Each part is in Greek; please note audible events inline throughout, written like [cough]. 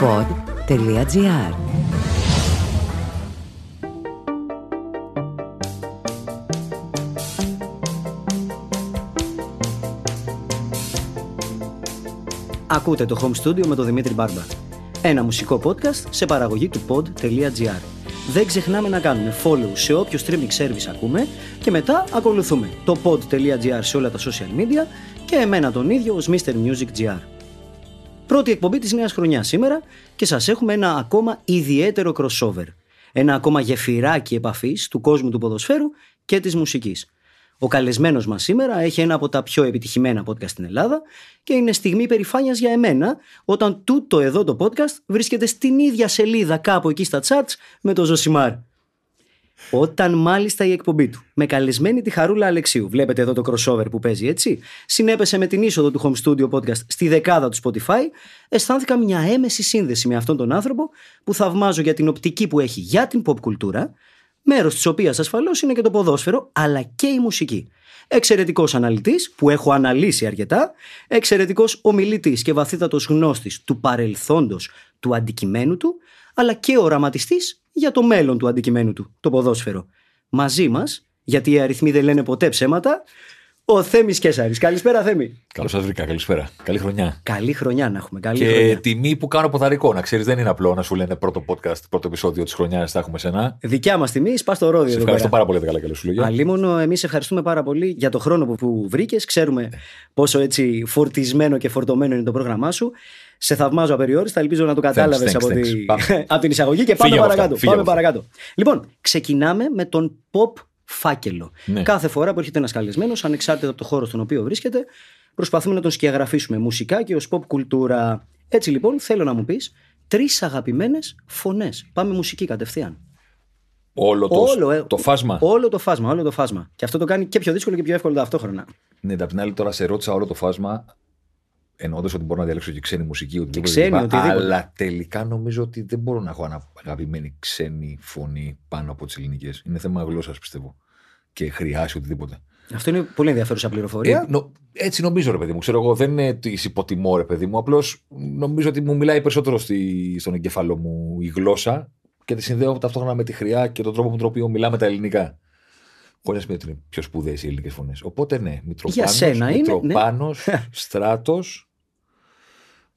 pod.gr Ακούτε το Home Studio με τον Δημήτρη Μπάρμπα. Ένα μουσικό podcast σε παραγωγή του pod.gr. Δεν ξεχνάμε να κάνουμε follow σε όποιο streaming service ακούμε και μετά ακολουθούμε το pod.gr σε όλα τα social media και εμένα τον ίδιο ως Mr. Music GR. Πρώτη εκπομπή της νέας χρονιάς σήμερα και σας έχουμε ένα ακόμα ιδιαίτερο crossover. Ένα ακόμα γεφυράκι επαφής του κόσμου του ποδοσφαίρου και της μουσικής. Ο καλεσμένος μας σήμερα έχει ένα από τα πιο επιτυχημένα podcast στην Ελλάδα και είναι στιγμή περηφάνειας για εμένα όταν τούτο εδώ το podcast βρίσκεται στην ίδια σελίδα κάπου εκεί στα charts με το Ζωσιμάρ. Όταν μάλιστα η εκπομπή του, με καλεσμένη τη Χαρούλα Αλεξίου, βλέπετε εδώ το crossover που παίζει έτσι, συνέπεσε με την είσοδο του Home Studio Podcast στη δεκάδα του Spotify, αισθάνθηκα μια έμεση σύνδεση με αυτόν τον άνθρωπο που θαυμάζω για την οπτική που έχει για την pop κουλτούρα, μέρος της οποίας ασφαλώς είναι και το ποδόσφαιρο, αλλά και η μουσική. Εξαιρετικός αναλυτής, που έχω αναλύσει αρκετά, εξαιρετικός ομιλητής και βαθύτατος γνώστης του παρελθόντος του αντικειμένου του, αλλά και οραματιστής για το μέλλον του αντικειμένου του, το ποδόσφαιρο. Μαζί μας, γιατί οι αριθμοί δεν λένε ποτέ ψέματα, ο Θέμης Κέσσαρη. Καλησπέρα, Θέμη. Καλώς σας βρήκα. Καλησπέρα. Καλή χρονιά. Καλή χρονιά να έχουμε. Καλή και χρονιά. τιμή που κάνω ποδαρικό. Να ξέρεις, δεν είναι απλό να σου λένε πρώτο podcast, πρώτο επεισόδιο της χρονιάς. Θα έχουμε σένα. Δικιά μας τιμή, σπάς το ρόδιο. Σε εδώ ευχαριστώ πέρα. πάρα πολύ για τα καλά καλή σου λόγια. Αλίμονο, εμείς ευχαριστούμε πάρα πολύ για το χρόνο που, που βρήκες. Ξέρουμε πόσο έτσι φορτισμένο και φορτωμένο είναι το πρόγραμμά σου. Σε θαυμάζω απεριόριστα. Ελπίζω να το κατάλαβες thanks, από, thanks. τη... Πάμε. [laughs] από την εισαγωγή και πάμε Φύγε από παρακάτω. αυτά, φύγε Πάμε από αυτά. παρακάτω. Λοιπόν, ξεκινάμε με τον pop φάκελο. Ναι. Κάθε φορά που έρχεται ένας καλεσμένος, ανεξάρτητα από το χώρο στον οποίο βρίσκεται, προσπαθούμε να τον σκιαγραφίσουμε μουσικά και ως pop κουλτούρα. Έτσι λοιπόν, θέλω να μου πεις τρεις αγαπημένες φωνές. Πάμε μουσική κατευθείαν. Όλο το, Όλο, ε, το φάσμα. Όλο το φάσμα, όλο το φάσμα. Και αυτό το κάνει και πιο δύσκολο και πιο εύκολο ταυτόχρονα. Ναι, απ' την άλλη τώρα σε ρώτησα όλο το φάσμα. Εννοώντας ότι μπορώ να διαλέξω και ξένη μουσική, οτιδήποτε. ξένη, λοιπά, οτιδήποτε. Αλλά τελικά νομίζω ότι δεν μπορώ να έχω ανα- αγαπημένη ξένη φωνή πάνω από τις ελληνικές. Είναι θέμα γλώσσας, πιστεύω. Και χρειάζεται οτιδήποτε. Αυτό είναι πολύ ενδιαφέρουσα πληροφορία. Ε, νο- έτσι νομίζω, ρε παιδί μου. Ξέρω εγώ, δεν είναι τη υποτιμώ, ρε παιδί μου. Απλώς νομίζω ότι μου μιλάει περισσότερο στη, στον εγκέφαλό μου η γλώσσα και τη συνδέω ταυτόχρονα με τη χρειά και τον τρόπο με τον οποίο μιλάμε τα ελληνικά. Χωρί να σημαίνει ότι είναι πιο σπουδαίες οι ελληνικές φωνές. Οπότε ναι, Μητροπάνος, σένα είναι, ναι. Μητροπάνος, [laughs]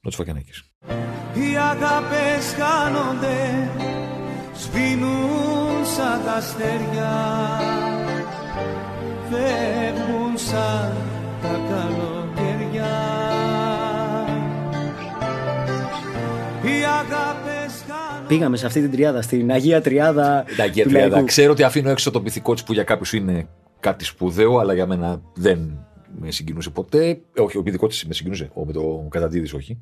Στράτος, Νότσο Φακιανάκης. Οι αγάπες χάνονται Σβήνουν σαν τα αστέρια Φεύγουν σαν τα καλοκαιριά Οι αγάπες χάνονται Πήγαμε σε αυτή την τριάδα, στην Αγία Τριάδα. Τα Αγία του Τριάδα. λαϊκού. Ξέρω ότι αφήνω έξω το πυθικό της που για κάποιους είναι κάτι σπουδαίο, αλλά για μένα δεν με συγκινούσε ποτέ. Ε, Όχι, ο πυθικό της με συγκινούσε. Ο, με το καταντίδης, όχι.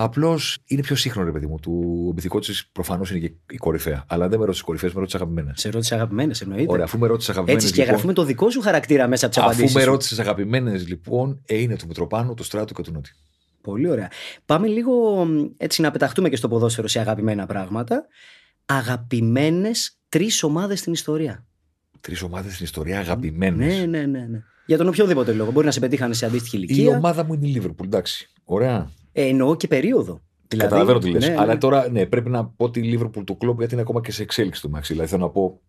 Απλώς είναι πιο σύγχρονο, ρε παιδί μου. Του, ο πυθικό της προφανώς είναι και η κορυφαία. Αλλά δεν με ρώτησες κορυφαίες, με ρώτησες αγαπημένες. Σε ρώτησες αγαπημένες, εννοείται. Ωραία, αφού με ρώτησες αγαπημένες. Έτσι σκιαγραφούμε το δικό σου χαρακτήρα μέσα από τις απαντήσεις. Αφού με ρώτησες αγαπημένες, λοιπόν, ε, είναι του Μητροπάνου, του Στράτου και του Νότι. Πολύ ωραία. Πάμε λίγο μ, έτσι να πεταχτούμε και στο ποδόσφαιρο σε αγαπημένα πράγματα. Αγαπημένες τρεις ομάδες στην ιστορία. Τρεις ομάδες στην ιστορία αγαπημένες. Ναι, ναι, ναι, ναι. Για τον οποιοδήποτε λόγο. Μπορεί να σε πετύχανε σε αντίστοιχη Η ηλικία. ομάδα μου είναι η Λίβερπουλ, εντάξει. Ωραία. Ε, εννοώ και περίοδο. Δηλαδή, Καταλαβαίνω τι λες. ναι, ναι. Αλλά τώρα ναι, πρέπει να πω τη Λίβερπουλ του κλοπ γιατί είναι ακόμα και σε εξέλιξη του Μαξί. Δηλαδή θέλω να πω.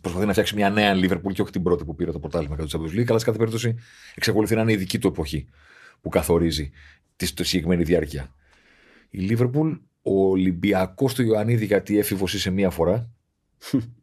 Προσπαθεί να φτιάξει μια νέα Λίβερπουλ και όχι την πρώτη που πήρε το πρωτάθλημα κατά του Champions League. Αλλά σε κάθε περίπτωση εξακολουθεί να είναι η δική του εποχή που καθορίζει τη τη συγκεκριμένη διάρκεια. Η Λίβερπουλ, ο Ολυμπιακός του Ιωαννίδη, γιατί έφηβος είσαι μία φορά. [laughs]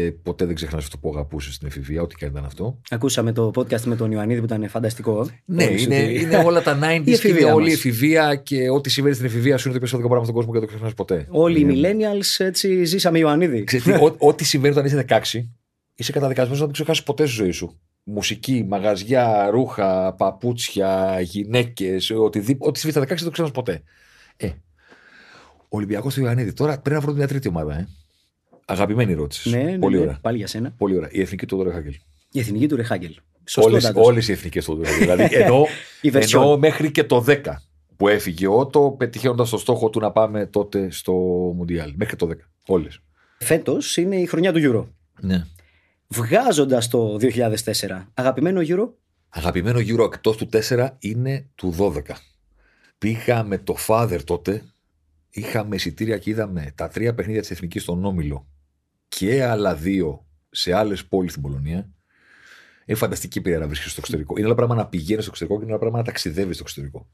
και ποτέ δεν ξεχνάς αυτό που αγαπούσες στην εφηβεία, ό,τι και αν ήταν αυτό. Ακούσαμε το podcast με τον Ιωαννίδη που ήταν φανταστικό. Ναι, Όλες είναι, ότι- είναι όλα τα [laughs] 90s Η και εφηβεία είναι όλη η μας. εφηβεία και ό,τι συμβαίνει στην εφηβεία σου είναι το πιο σημαντικό πράγμα στον κόσμο και δεν το ξεχνάς ποτέ. Όλοι οι Είναι- millennials έτσι ζήσαμε Ιωαννίδη. Ξέρεις τι, [laughs] ό- ό,τι συμβαίνει όταν είσαι 16, είσαι καταδικασμένος να μην ξεχάσεις ποτέ στη ζωή σου. Μουσική, μαγαζιά, ρούχα, παπούτσια, γυναίκες, οτιδήποτε. Ό,τι συμβεί στα 16 δεν το ξεχνάς ποτέ. Ε, ο Ολυμπιακός του Ιωαννίδη. Τώρα πρέπει να βρω μια τρίτη ομάδα. Ε. Αγαπημένη ερώτηση. ναι, ναι, Πολύ ναι, ωραία. Πάλι για σένα. Πολύ ωραία. Η εθνική του Δωρε Χάγκελ. Η εθνική του Ρεχάγκελ. Όλες, Σωστό. όλες οι εθνικές του Δωρε Δηλαδή [laughs] εννοώ, Η version. εννοώ μέχρι και το 10 που έφυγε ο Ότο, πετυχαίνοντας το στόχο του να πάμε τότε στο Μουντιάλ. Μέχρι το 10. Όλες. Φέτος είναι η χρονιά του Euro. Ναι. Βγάζοντας το 2004, αγαπημένο Euro; Αγαπημένο γύρο εκτός του 4 είναι του 12. Πήγα με το father τότε είχαμε εισιτήρια και είδαμε τα τρία παιχνίδια της Εθνικής στον Όμιλο και άλλα δύο σε άλλες πόλεις στην Πολωνία. Είναι φανταστική εμπειρία να βρίσκεσαι στο εξωτερικό. Είναι ένα πράγμα να πηγαίνεις στο εξωτερικό και είναι ένα πράγμα να ταξιδεύεις στο εξωτερικό.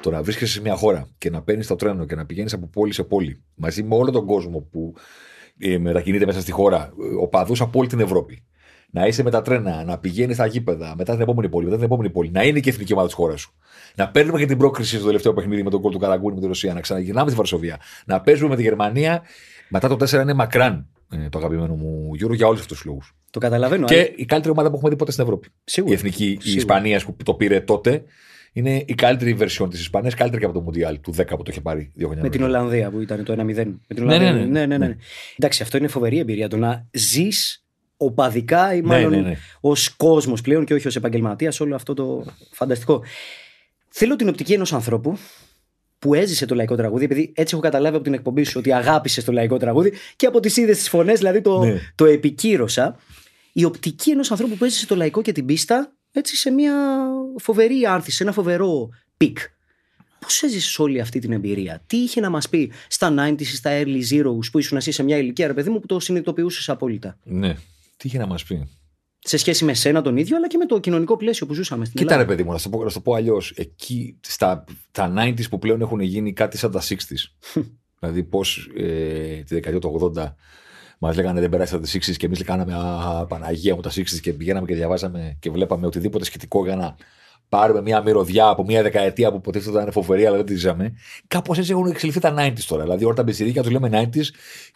Το να βρίσκεσαι σε μια χώρα και να παίρνεις το τρένο και να πηγαίνεις από πόλη σε πόλη μαζί με όλο τον κόσμο που ε, μετακινείται μέσα στη χώρα, ε, οπαδούς από όλη την Ευρώπη. Να είσαι με τα τρένα, να πηγαίνεις στα γήπεδα, μετά την επόμενη πόλη, μετά την επόμενη πόλη, να είναι και η εθνική ομάδα της χώρας σου. Να παίρνουμε και την πρόκριση στο τελευταίο παιχνίδι με τον κόλ του Καραγκούνη με τη Ρωσία, να ξαναγυρνάμε στη Βαρσοβία, να παίζουμε με τη Γερμανία. Μετά το 4 είναι μακράν ε, το αγαπημένο μου Γιώργο για όλους αυτούς τους λόγους. Το καταλαβαίνω. Και αλλά- η καλύτερη ομάδα που έχουμε δει ποτέ στην Ευρώπη. Σίγουρα. Η εθνική, η Σίγουρα. Ισπανίας που το πήρε τότε, είναι η καλύτερη version της Ισπανίας, καλύτερη και από το Μουντιάλ του 10 που το είχε πάρει δύο χρόνια Με την νωρίτερα. Ολλανδία που ήταν το 1-0. Με την Ναι, Ολλανδία. ναι, ναι. ναι, ναι, ναι. Ναι. Εντάξει, αυτό είναι φοβερή εμπειρία. Το να ζεις οπαδικά ή μάλλον ναι, ναι. ως κόσμος πλέον και όχι ως επαγγελματίας όλο αυτό το φανταστικό. Θέλω την οπτική ενός ανθρώπου που έζησε το λαϊκό τραγούδι, επειδή έτσι έχω καταλάβει από την εκπομπή σου ότι αγάπησε το λαϊκό τραγούδι και από τις ίδιες τις φωνές, δηλαδή το, Ναι. το επικύρωσα. Η οπτική ενός ανθρώπου που έζησε το λαϊκό και την πίστα έτσι σε μια φοβερή άνθηση, σε ένα φοβερό peak. Πώς έζησες όλη αυτή την εμπειρία, Τι είχε να μας πει στα 90s ή στα early zeros που ήσουν εσύ σε μια ηλικία, ρε παιδί μου, που το συνειδητοποιούσες απόλυτα; Ναι. Τι είχε να μας πει; Σε σχέση με σένα τον ίδιο, αλλά και με το κοινωνικό πλαίσιο που ζούσαμε στην Κοίτα ρε Ελλάδα. παιδί μου, να σου το πω, να σου το πω αλλιώς. Εκεί στα τα 90s που πλέον έχουν γίνει κάτι σαν τα 60s. δηλαδή πώς ε, τη δεκαετία του 80 μας λέγανε δεν περάσει τα 60s και εμείς κάναμε Α, Παναγία μου τα 60s και πηγαίναμε και διαβάζαμε και βλέπαμε οτιδήποτε σχετικό για να πάρουμε μια μυρωδιά από μια δεκαετία που ποτέ ήταν φοβερή, αλλά δεν τη ζήσαμε. Κάπως έτσι έχουν εξελιχθεί τα 90s τώρα. Δηλαδή, όλα τα μπεζιδίκια του λέμε 90s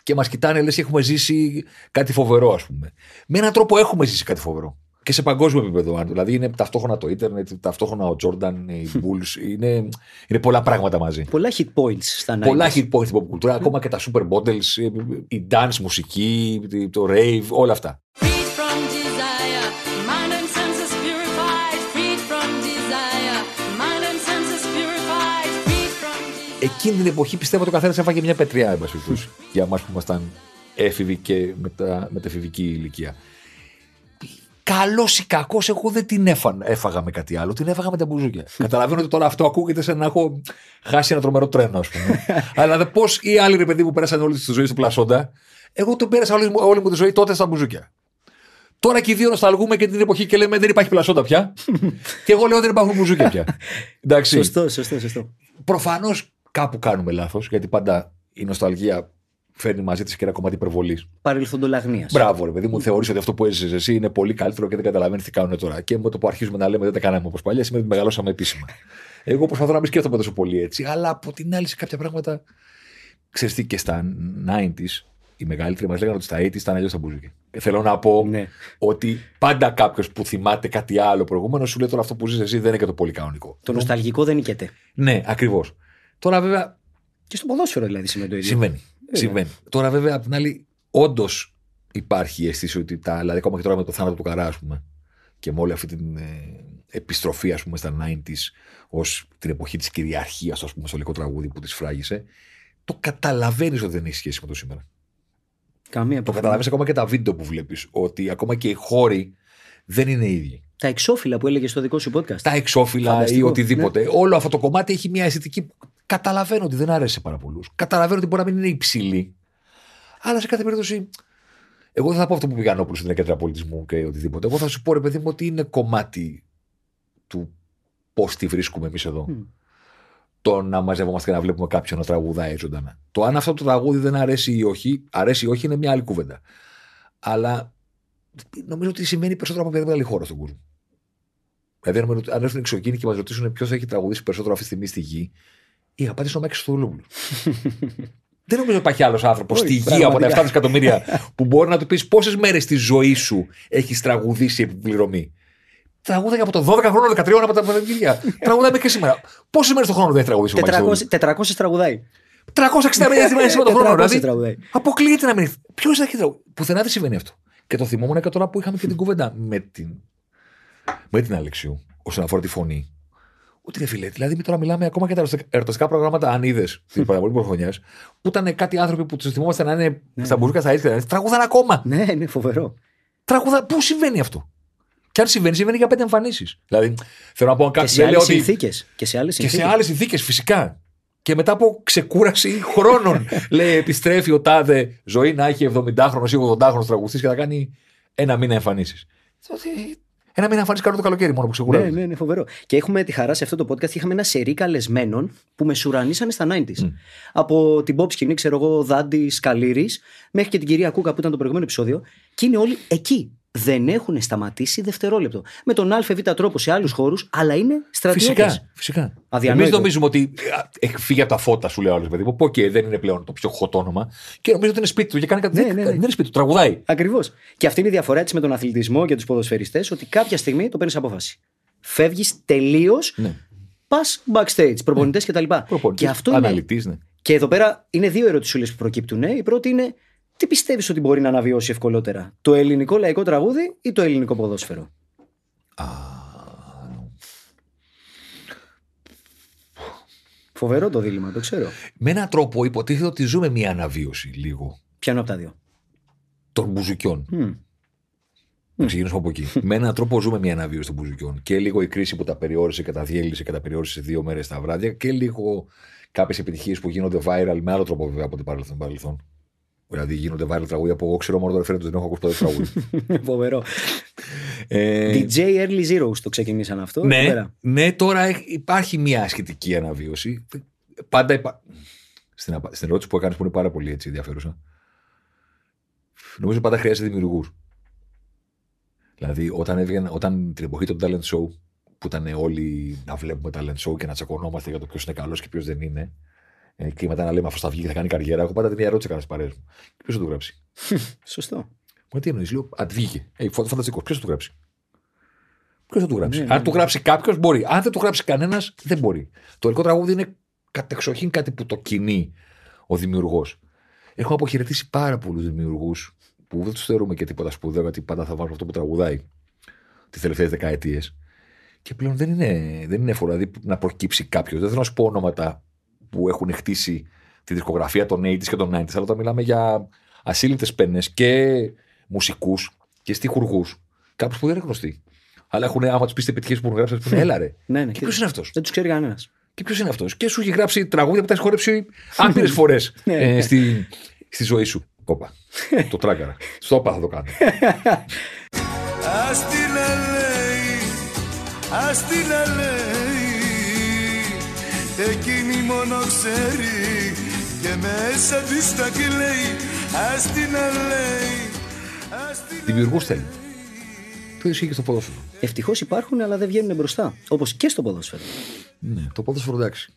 και μας κοιτάνε λες και έχουμε ζήσει κάτι φοβερό, ας πούμε. Με έναν τρόπο έχουμε ζήσει κάτι φοβερό. Και σε παγκόσμιο επίπεδο. Δηλαδή, είναι ταυτόχρονα το ίντερνετ, ταυτόχρονα ο Τζόρνταν, οι Bulls. είναι, είναι πολλά πράγματα μαζί. Πολλά hit points στα 90s. Πολλά hit points στην pop κουλτούρα, ακόμα και τα super models, η dance μουσική, το rave, όλα αυτά. Εκείνη την εποχή πιστεύω ότι ο καθένας έφαγε μια πετριά, εν πάση περιπτώσει, για εμάς που ήμασταν έφηβοι και μετα, μετεφηβική ηλικία. Καλός ή κακός, εγώ δεν την έφα, έφαγα με κάτι άλλο. Την έφαγα με τα μπουζούκια. [laughs] Καταλαβαίνω ότι τώρα αυτό ακούγεται σαν να έχω χάσει ένα τρομερό τρένο, ας πούμε. [laughs] Αλλά πώς οι άλλοι ρε παιδί μου πέρασαν όλη τη ζωή στο πλασόντα, εγώ τον πέρασα όλη, μου- όλη μου τη ζωή τότε στα μπουζούκια. Τώρα και οι δύο νοσταλγούμε και την εποχή και λέμε δεν υπάρχει πλασόντα πια. [laughs] και εγώ λέω δεν υπάρχουν μπουζούκια πια. Εντάξει. Σωστό, σωστό, σωστό. Προφανώς κάπου κάνουμε λάθος, γιατί πάντα η νοσταλγία φέρνει μαζί της και ένα κομμάτι υπερβολής. Παρελθοντολαγνίας. Μπράβο, ρε παιδί μου, θεωρεί ότι αυτό που έζησες εσύ είναι πολύ καλύτερο και δεν καταλαβαίνεις τι κάνουν τώρα. Και με το που αρχίζουμε να λέμε δεν τα κάναμε όπως παλιάς, σημαίνει ότι μεγαλώσαμε επίσημα. Εγώ προσπαθώ να μην σκέφτομαι τόσο πολύ έτσι, αλλά από την άλλη σε κάποια πράγματα. Ξέρεις τι, και στα 90s οι μεγαλύτεροι μας λέγανε ότι στα 80s ήταν αλλιώς τα μπουζούκια. Και θέλω να πω Ναι. ότι πάντα κάποιος που θυμάται κάτι άλλο προηγούμενο σου λέει τώρα αυτό που ζεις εσύ δεν είναι και το πολύ κανονικό. Το νοσταλγικό δεν νικέται. Ναι, ακριβώς. Τώρα βέβαια Και στο ποδόσφαιρο δηλαδή σημαίνει το ίδιο. Συμβαίνει. Συμβαίνει. Τώρα, βέβαια, απ' την άλλη, όντως υπάρχει η αίσθηση ότι τα. Δηλαδή, ακόμα και τώρα με το θάνατο του Καρά, ας πούμε, και με όλη αυτή την ε, επιστροφή, ας πούμε, στα 90s, ως την εποχή της κυριαρχίας, ας πούμε, στο λικό τραγούδι που της φράγησε, το καταλαβαίνεις ότι δεν έχει σχέση με το σήμερα. Καμία Το πρόβλημα. καταλαβαίνεις ακόμα και τα βίντεο που βλέπεις, ότι ακόμα και οι χώροι δεν είναι ίδιοι. Τα εξώφυλλα που έλεγες στο δικό σου podcast. Τα εξώφυλλα Φανταστικό, ή οτιδήποτε. Όλο αυτό το κομμάτι έχει μια αισθητική. Που Καταλαβαίνω ότι δεν άρεσε πάρα πολλούς. Καταλαβαίνω ότι μπορεί να μην είναι υψηλή. Αλλά σε κάθε περίπτωση. Εγώ δεν θα πω αυτό που είπε ο Γιαννόπουλο στην κέντρα πολιτισμού και οτιδήποτε. Εγώ θα σου πω, ρε παιδί μου, ότι είναι κομμάτι του πώς τη βρίσκουμε εμείς εδώ. Μμ. Το να μαζεύομαστε και να βλέπουμε κάποιον να τραγουδάει ζωντανά. Το αν αυτό το τραγούδι δεν αρέσει ή όχι, αρέσει ή όχι είναι μια άλλη κουβέντα. Αλλά νομίζω ότι σημαίνει περισσότερο από οποιαδήποτε άλλη χώρα στον κόσμο. Δηλαδή, αν με- αν έρθουν εξωγήινοι και μας ρωτήσουν ποιος έχει τραγουδήσει περισσότερο αυτή τη στιγμή στη γη, η απάντηση είναι ο Μάκη Θοδουλόπουλο. Δεν νομίζω ότι υπάρχει άλλος άνθρωπος Όχι, στη γη από πραγματικά. τα 7 δισεκατομμύρια που μπορεί να του πεις πόσες μέρες τη ζωή σου έχεις τραγουδήσει επιπληρωμή. Τραγούδα από το 12 χρόνο, 13 από τα Παναγγελία. Τραγουδάμε και σήμερα. Πόσες μέρες το χρόνο δεν έχει τραγουδήσει ο Μάκης 400, 400 τραγουδάει. 360 μέρε [laughs] σήμερα το χρόνο. 400 Δηλαδή, τραγουδάει. αποκλείεται να μην. Ποιος θα έχει τραγουδίσει. Πουθενά δεν συμβαίνει αυτό. Και το θυμόμουν και τώρα που είχαμε και την [laughs] κουβέντα με την, με την Αλεξιού όσον αφορά τη φωνή. Ότι ρε φίλε, δηλαδή τώρα μιλάμε ακόμα και τα ερωταστικά- ερωταστικά προγράμματα, αν είδες την παραμονή πρωτοχρονιά, που ήταν κάτι άνθρωποι που τους θυμόμαστε να είναι στα μπουζούκα στα ίσια, τραγουδάνε ακόμα. Ναι, είναι φοβερό. Τραγουδά, πού συμβαίνει αυτό; Και αν συμβαίνει, συμβαίνει για πέντε εμφανίσεις. Δηλαδή, θέλω να πω αν Και κάποιος σε δεν λέει άλλες ότι. συνθήκες. Και σε άλλες Και σε συνθήκες. άλλες συνθήκες, φυσικά. Και μετά από ξεκούραση χρόνων, [laughs] λέει, επιστρέφει ο τάδε ζωή να έχει 70χρονο ή 80χρονο τραγουδιστής και θα κάνει ένα μήνα εμφανίσεις. Ένα μήνα εμφανίσει κάνω το καλοκαίρι μόνο που ξεκουράζει. Ναι, ναι, ναι, φοβερό. Και έχουμε τη χαρά σε αυτό το podcast. Είχαμε ένα σερί καλεσμένων που με σουρανίσανε στα 90s. Από την pop σκηνή, ξέρω εγώ, Δάντη, Καλύρη, μέχρι και την κυρία Κούκα που ήταν το προηγούμενο επεισόδιο. Και είναι όλοι εκεί. Δεν έχουν σταματήσει δευτερόλεπτο. Με τον ΑΒ τρόπο σε άλλους χώρους, αλλά είναι στρατιώτες. Φυσικά. φυσικά. Αδιανόητο. Εμείς νομίζουμε ότι α, έχει φύγει από τα φώτα, σου λέει ο άλλος παιδί μου. Πω και δεν είναι πλέον το πιο hot όνομα. Και νομίζω ότι είναι σπίτι του και κάνει κάτι. Ναι, δεν, ναι, ναι. δεν είναι σπίτι του, τραγουδάει. Ακριβώς. Και αυτή είναι η διαφορά τη με τον αθλητισμό και τους ποδοσφαιριστές, ότι κάποια στιγμή το παίρνεις απόφαση. Φεύγεις τελείως, Ναι. πας backstage, προπονητές κτλ. Προπονητής, Και αυτό είναι. αναλυτής, ναι. Και εδώ πέρα είναι δύο ερωτησούλες που προκύπτουν. Η πρώτη είναι, τι πιστεύεις ότι μπορεί να αναβιώσει ευκολότερα, το ελληνικό λαϊκό τραγούδι ή το ελληνικό ποδόσφαιρο; Φοβερό το δίλημα, το ξέρω. Με έναν τρόπο υποτίθεται ότι ζούμε μια αναβίωση λίγο Πιάνω από τα δύο. των μπουζουκιών. Μμ. Να ξεκινήσουμε από εκεί. Με έναν τρόπο ζούμε μια αναβίωση των μπουζουκιών. Και λίγο η κρίση που τα περιόρισε και τα διέλυσε και τα περιόρισε σε δύο μέρες τα βράδια. Και λίγο κάποιες επιτυχίες που γίνονται viral με άλλο τρόπο βέβαια από το παρελθόν. Παρελθόν. Δηλαδή γίνονται viral τραγούδια που εγώ ξέρω μόνο το referendum, δεν έχω ακούσει ποτέ τραγούδι. [laughs] Φοβερό. ε, DJ Early Zeros το ξεκινήσαν αυτό. εδώ ναι, πέρα. ναι, τώρα έχ- υπάρχει μια σχετική αναβίωση. Πάντα υπά... στην, απα- στην ερώτηση που έκανες που είναι πάρα πολύ έτσι ενδιαφέρουσα. Νομίζω πάντα χρειάζεται δημιουργούς. Δηλαδή, όταν, έβγαινε, όταν την εποχή των talent show, που ήταν όλοι να βλέπουμε talent show και να τσακωνόμαστε για το ποιος είναι καλός και ποιος δεν είναι, ε, και μετά να λέμε αυτό θα βγει και θα κάνει καριέρα, εγώ πάντα την ίδια ερώτηση έκανα στι παρέες μου. Ποιος θα το γράψει; [laughs] Σωστό. Μα τι εννοείς, λέω, αν βγήκε. Ε, φω- φανταστικό. Ποιος θα το γράψει; Ποιος θα το γράψει; Ναι, ναι, Αν το γράψει κάποιος, μπορεί. Αν δεν το γράψει κανένας, δεν μπορεί. Το ελληνικό τραγούδι είναι κατεξοχήν κάτι που το κινεί ο δημιουργός. Έχω αποχαιρετήσει πάρα πολλούς δημιουργούς που δεν τους θεωρούμε και τίποτα σπουδαίο, γιατί πάντα θα βάλουν αυτό που τραγουδάει τις τελευταίες δεκαετίες. Και πλέον δεν είναι, δεν είναι εύκολο δηλαδή, να προκύψει κάποιος. Δεν θέλω να σου πω ονόματα που έχουν χτίσει τη δισκογραφία των 80s και των 90s, αλλά όταν μιλάμε για ασύλληπτες πένε και μουσικούς και στιχουργούς, κάποιους που δεν είναι γνωστοί. Αλλά έχουν, άμα τους πεις τις επιτυχίες που έχουν γράψει, θα πούνε, έλα ρε. Ναι, ναι. Και ποιος είναι αυτός; Δεν τους ξέρει κανένας. Και ποιος είναι αυτός; Και σου έχει γράψει τραγούδια που τα έχει χορέψει άπειρες [laughs] φορές Ναι. ε, στη, στη ζωή σου. Όπα. το τράκαρα. Στο όπα θα το κάνω. Ας την Εκείνη μόνο ξέρει και μέσα της τα κλαίει Ας την λέει, ας την Δημιουργούς θέλει. Το ισχύει και στο ποδόσφαιρο. Ευτυχώς υπάρχουν, αλλά δεν βγαίνουν μπροστά. Όπως και στο ποδόσφαιρο. Ναι, το ποδόσφαιρο εντάξει.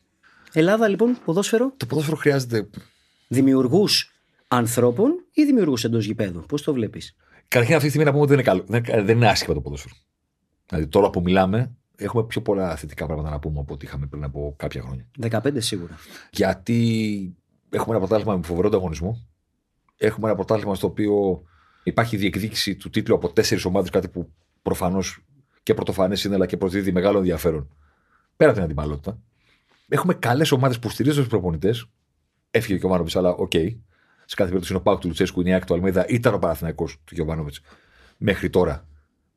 Ελλάδα λοιπόν, ποδόσφαιρο, Το ποδόσφαιρο χρειάζεται. δημιουργούς ανθρώπων ή δημιουργούς εντός γηπέδου; Πώς το βλέπεις; Καταρχήν αυτή τη στιγμή να πούμε ότι δεν είναι, καλό. Δεν, δεν είναι άσχημα το ποδόσφαιρο. Δηλαδή τώρα που μιλάμε, έχουμε πιο πολλά θετικά πράγματα να πούμε από ό,τι είχαμε πριν από κάποια χρόνια. 15 σίγουρα. Γιατί έχουμε ένα πρωτάθλημα με φοβερό ανταγωνισμό. Έχουμε ένα πρωτάθλημα στο οποίο υπάρχει διεκδίκηση του τίτλου από τέσσερις ομάδες, κάτι που προφανώς και πρωτοφανές είναι, αλλά και προσδίδει μεγάλο ενδιαφέρον πέρα από την αντιπαλότητα. Έχουμε καλές ομάδες που στηρίζουν τους προπονητές. Έφυγε και ο Γιοβάνοβιτς, αλλά οκ. Σε κάθε περίπτωση είναι ο ΠΑΟΚ του Λουτσέσκου, είναι η ΑΕΚ του Αλμέιδα, ήταν ο Παναθηναϊκός του Γιοβάνοβιτς μέχρι τώρα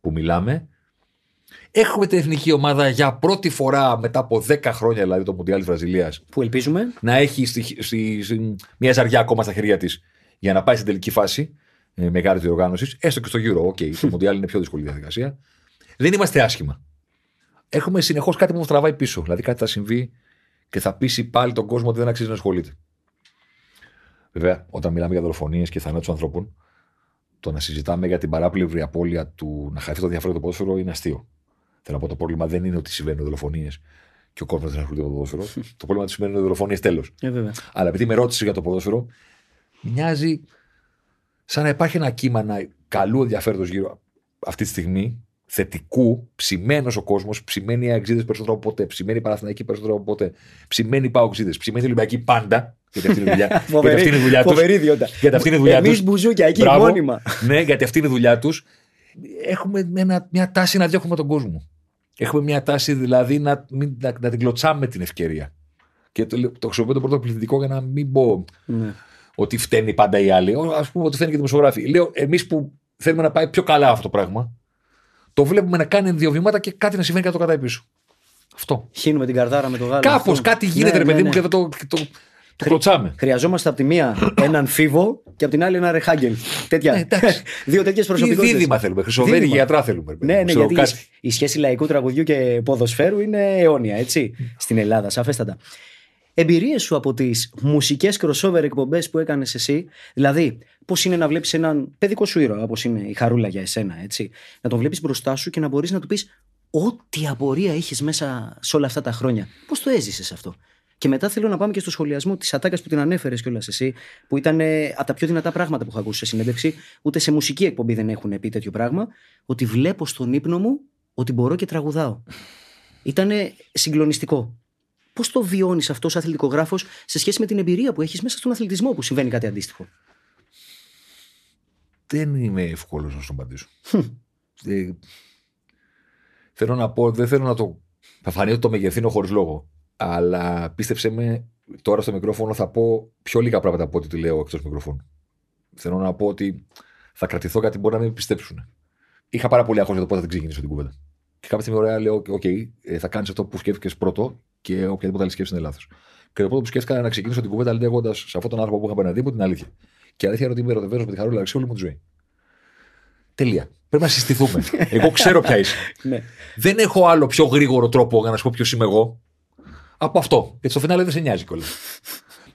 που μιλάμε. Έχουμε την εθνική ομάδα για πρώτη φορά μετά από 10 χρόνια, δηλαδή το Μουντιάλ της Βραζιλίας, Που ελπίζουμε. να έχει στη, στη- στη- μια ζαριά ακόμα στα χέρια της για να πάει στην τελική φάση ε, μεγάλης διοργάνωσης, έστω και στο Euro. OK, [laughs] το Μουντιάλ είναι πιο δύσκολη διαδικασία. Δεν είμαστε άσχημα. Έχουμε συνεχώς κάτι που μας τραβάει πίσω. Δηλαδή κάτι θα συμβεί και θα πείσει πάλι τον κόσμο ότι δεν αξίζει να ασχολείται. Βέβαια, όταν μιλάμε για δολοφονίες και θανάτους ανθρώπων, το να συζητάμε για την παράπλευρη απώλεια του να χαθεί το ενδιαφέρον το ποδόσφαιρο είναι αστείο. Θέλω να πω το πρόβλημα δεν είναι ότι συμβαίνουν δολοφονίες και ο κόσμος δεν ασχολείται με το ποδόσφαιρο. [laughs] το πρόβλημα είναι ότι συμβαίνουν δολοφονίες τέλος. Ε, βέβαια. Αλλά επειδή με ρώτησες για το ποδόσφαιρο, μοιάζει σαν να υπάρχει ένα κύμα να καλού ενδιαφέροντος γύρω αυτή τη στιγμή, θετικού, ψημένος ο κόσμος, ψημένοι οι Αγγλίδες περισσότερο από ποτέ, ψημένοι οι Παναθηναϊκοί περισσότερο από ποτέ, ψημένοι οι Παοξίδες, ψημένοι οι Ολυμπιακοί πάντα. Γιατί αυτή είναι η δουλειά, [laughs] γιατί Φοβερή, αυτή είναι η δουλειά τους. φοβερή ιδιότητα. Γιατί αυτή είναι η δουλειά Εμείς τους. μπουζούκια εκεί Μπράβο. μόνιμα. Ναι, γιατί αυτή είναι η δουλειά τους. Έχουμε ένα, μια τάση να διώχνουμε τον κόσμο. Έχουμε μια τάση δηλαδή να, μην, να, να την κλωτσάμε την ευκαιρία. Και το, λέω- το χρησιμοποιώ το πρώτο πληθυντικό για να μην πω Ναι. ότι φταίνει πάντα οι άλλοι. Α πούμε ότι φταίνει και οι δημοσιογράφοι. Λέω, εμείς που θέλουμε να πάει πιο καλά αυτό το πράγμα, το βλέπουμε να κάνει δύο βήματα και κάτι να συμβαίνει κατά το κατά πίσω. Αυτό. Χύνουμε την καρδάρα με το γάλα. Κάπως αυτό. κάτι γίνεται, Ναι, ρε παιδί ναι, μου, ναι. και δεν το, το, το κλωτσάμε. Χρειαζόμαστε από τη μία έναν φίβο και από την άλλη ένα ρεχάγκελ. Τέτοια. Ναι, εντάξει. [laughs] Δύο τέτοιες Τι προσωπικότητες. δίδυμα θέλουμε. Χρυσοβέρη Δίδυμα. γιατρά θέλουμε. ρε παιδί Ναι, μου. ναι, Ξέρω γιατί κάτι. η σχέση λαϊκού τραγουδιού και ποδοσφαίρου είναι αιώνια, έτσι, στην Ελλάδα, σαφέστατα. Εμπειρίες σου από τις μουσικές crossover εκπομπές που έκανες εσύ, δηλαδή πώς είναι να βλέπεις έναν παιδικό σου ήρωα, όπως είναι η Χαρούλα για εσένα, έτσι, να τον βλέπεις μπροστά σου και να μπορείς να του πεις ό,τι απορία έχεις μέσα σε όλα αυτά τα χρόνια. Πώς το έζησες αυτό; Και μετά θέλω να πάμε και στο σχολιασμό της ατάκας που την ανέφερες κιόλας εσύ, που ήταν ε, από τα πιο δυνατά πράγματα που έχω ακούσει σε συνέντευξη. Ούτε σε μουσική εκπομπή δεν έχουν πει τέτοιο πράγμα. Ότι βλέπω στον ύπνο μου ότι μπορώ και τραγουδάω. Ήταν συγκλονιστικό. Πώς το βιώνεις αυτό ως αθλητικογράφος σε σχέση με την εμπειρία που έχεις μέσα στον αθλητισμό που συμβαίνει κάτι αντίστοιχο; Δεν είμαι εύκολος να σου απαντήσω. Ε, θέλω να πω, δεν θέλω να το. Θα φανεί ότι το μεγεθύνω χωρίς λόγο. Αλλά πίστεψε με, τώρα στο μικρόφωνο θα πω πιο λίγα πράγματα από ό,τι τη λέω εκτός μικροφώνου. Θέλω να πω ότι θα κρατηθώ κάτι που μπορεί να μην με πιστέψουν. Είχα πάρα πολύ άγχος για το πότε θα την ξεκινήσω την κουβέντα. Και κάποια στιγμή ωραία λέω: Οκ, ε, θα κάνεις αυτό που σκέφτηκες πρώτο και οποιαδήποτε άλλη σκέψη είναι λάθος. Και το πρώτο που σκέφτηκα να ξεκινήσω την κουβέντα λέγοντας σε αυτόν τον άνθρωπο που είχα απέναντί μου την αλήθεια. Και η αλήθεια είναι ότι είμαι ερωτευμένος με τη Χαρούλα Αλεξίου όλη μου τη ζωή. Τελεία. Πρέπει να συστηθούμε. [laughs] Εγώ ξέρω ποια είσαι. Ναι. Δεν έχω άλλο πιο γρήγορο τρόπο για να σου πω ποιος είμαι εγώ από αυτό. Γιατί στο φινάλε δεν σε νοιάζει κιόλας.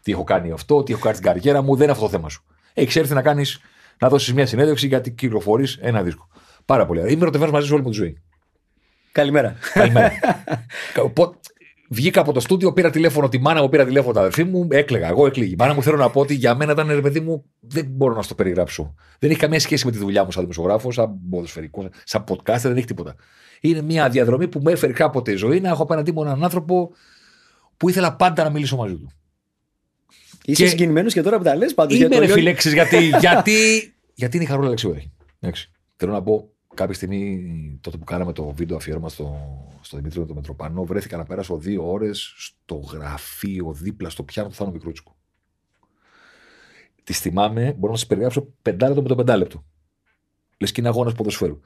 τι έχω κάνει αυτό, τι έχω κάνει στην καριέρα μου, δεν είναι αυτό το θέμα σου. Έχεις έρθει να κάνεις, να δώσεις μια συνέντευξη γιατί κυκλοφορείς ένα δίσκο. Πάρα πολύ ωραία. Είμαι ερωτευμένος μαζί σου όλη μου τη ζωή. Καλημέρα. Καλημέρα. [laughs] Οπότε, Βγήκα από το στούντιο, πήρα τηλέφωνο τη μάνα μου, πήρα τηλέφωνο τα αδερφή μου, έκλαιγα. Εγώ έκλαιγα. Η μάνα μου θέλω να πω ότι για μένα ήταν ρε παιδί μου, δεν μπορώ να στο περιγράψω. Δεν έχει καμία σχέση με τη δουλειά μου σαν δημοσιογράφος, σαν ποδοσφαιρικός, σαν podcast, δεν έχει τίποτα. Είναι μια διαδρομή που μου έφερε κάποτε η ζωή να έχω απέναντί μου έναν άνθρωπο που ήθελα πάντα να μιλήσω μαζί του. Είσαι Και- συγκινημένος και τώρα που τα λες πάντως. Είμαι ρε φιλέξεις γιατί, [laughs] γιατί, γιατί είναι η Χαρούλα Αλεξιούδη. Εντάξει. Θέλω να πω, κάποια στιγμή τότε που κάναμε το βίντεο αφιέρωμα στο, στο Δημήτρη με τον Μετροπανό, βρέθηκα να πέρασω δύο ώρες στο γραφείο δίπλα στο πιάνο του Θάνου Μικρούτσικου. Τη θυμάμαι, μπορώ να σας περιγράψω πεντάλεπτο με το πεντάλεπτο. Λες και είναι αγώνας ποδοσφαίρου.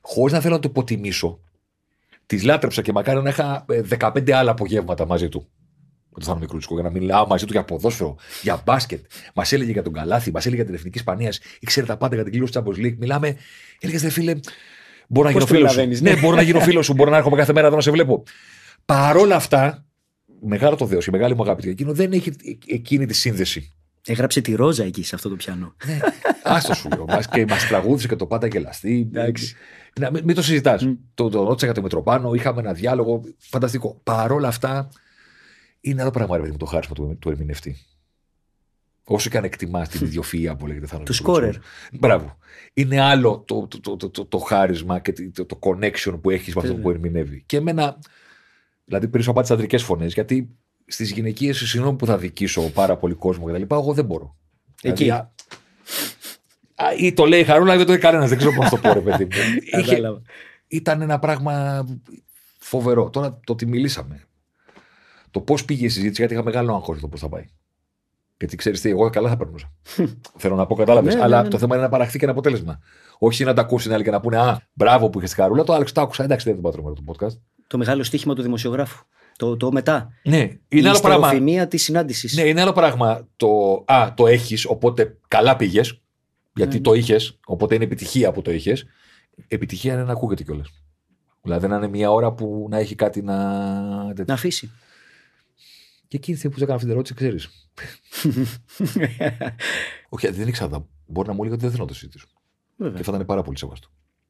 Χωρίς να θέλω να το υποτιμήσω, τη λάτρεψα και μακάρι να είχα ε, 15 άλλα απογεύματα μαζί του. Με τον Θάνο Μικρούτσικο, για να μιλάω μαζί του για ποδόσφαιρο, για μπάσκετ. Μας έλεγε για τον Καλάθι, μας έλεγε για την Εθνική Ισπανίας, ήξερε τα πάντα για την κλήρωση τη Champions League. Μιλάμε, έλεγες ρε φίλε, μπορώ να Πώς γίνω φίλος σου. προλαβαίνεις, Ναι, ναι. μπορώ να γίνω φίλος σου, μπορώ να έρχομαι κάθε μέρα εδώ να σε βλέπω. Παρόλα αυτά, μεγάλο το Θεός, η μεγάλη μου αγάπη για εκείνο δεν έχει εκείνη τη σύνδεση. Έγραψε τη ρόζα εκεί σε αυτό το πιάνο. Άστο σου λέω. Μας, και μας τραγούδισε και το πάντα γελαστή. Εντάξει. Να, μην, μην το συζητάς. Το, το ρώτησα για το Μητροπάνο, είχαμε ένα διάλογο. Φανταστικό. Παρόλα αυτά, είναι άλλο πράγμα ρε παιδί μου, το χάρισμα του, του ερμηνευτή. Όσο και αν εκτιμά την ιδιοφυΐα που λέγεται Θάνο Του Μικρούτσικου. σκόρερ. Μπράβο. Είναι άλλο το, το, το, το, το, το χάρισμα και το, το connection που έχεις με αυτό που ερμηνεύει. Και εμένα, δηλαδή περισσότερο από τις αντρικέ φωνές, γιατί στις γυναικείες, συγγνώμη που θα δικήσω πάρα πολύ κόσμο κτλ., εγώ δεν μπορώ. Εκεί. Δηλαδή, α- α, ή το λέει η Χαρούλα ή δεν το λέει κανένας. Δεν ξέρω πώς να το πω, ρε παιδί μου. [laughs] Είχε- Κατάλαβα. ήταν ένα πράγμα φοβερό. Τώρα το ότι μιλήσαμε. Το πώς πήγε η συζήτηση, γιατί είχα μεγάλο άγχος για το πώς θα πάει. Γιατί ξέρεις τι, εγώ καλά θα περνούσα. Θέλω να πω, κατάλαβες. Ναι, ναι, αλλά ναι. το θέμα είναι να παραχθεί και ένα αποτέλεσμα. Όχι να τα ακούσει την άλλη και να πούνε Α, μπράβο που είχες την καρούλα. Το άλλο το άκουσα. Εντάξει, δεν το πάω το podcast. Το μεγάλο στοίχημα του δημοσιογράφου. Το, το μετά. Ναι, η είναι άλλο πράγμα. ιστεροφημία της συνάντησης. Ναι, είναι άλλο πράγμα το Α, το έχεις, οπότε καλά πήγες. Γιατί Ναι. το είχες, οπότε είναι επιτυχία που το είχες. Επιτυχία είναι να ακούγεται κιόλας. Δηλαδή να είναι μια ώρα που να έχει κάτι να. Να αφήσει. Και εκείνη τη στιγμή που σου έκανα αυτή την ερώτηση, ξέρεις. [laughs] Όχι, δεν ήξερα. Μπορεί να μου έλεγε ότι δεν θέλω να το συζητήσω. Βέβαια. Και θα ήταν πάρα πολύ σεβαστό.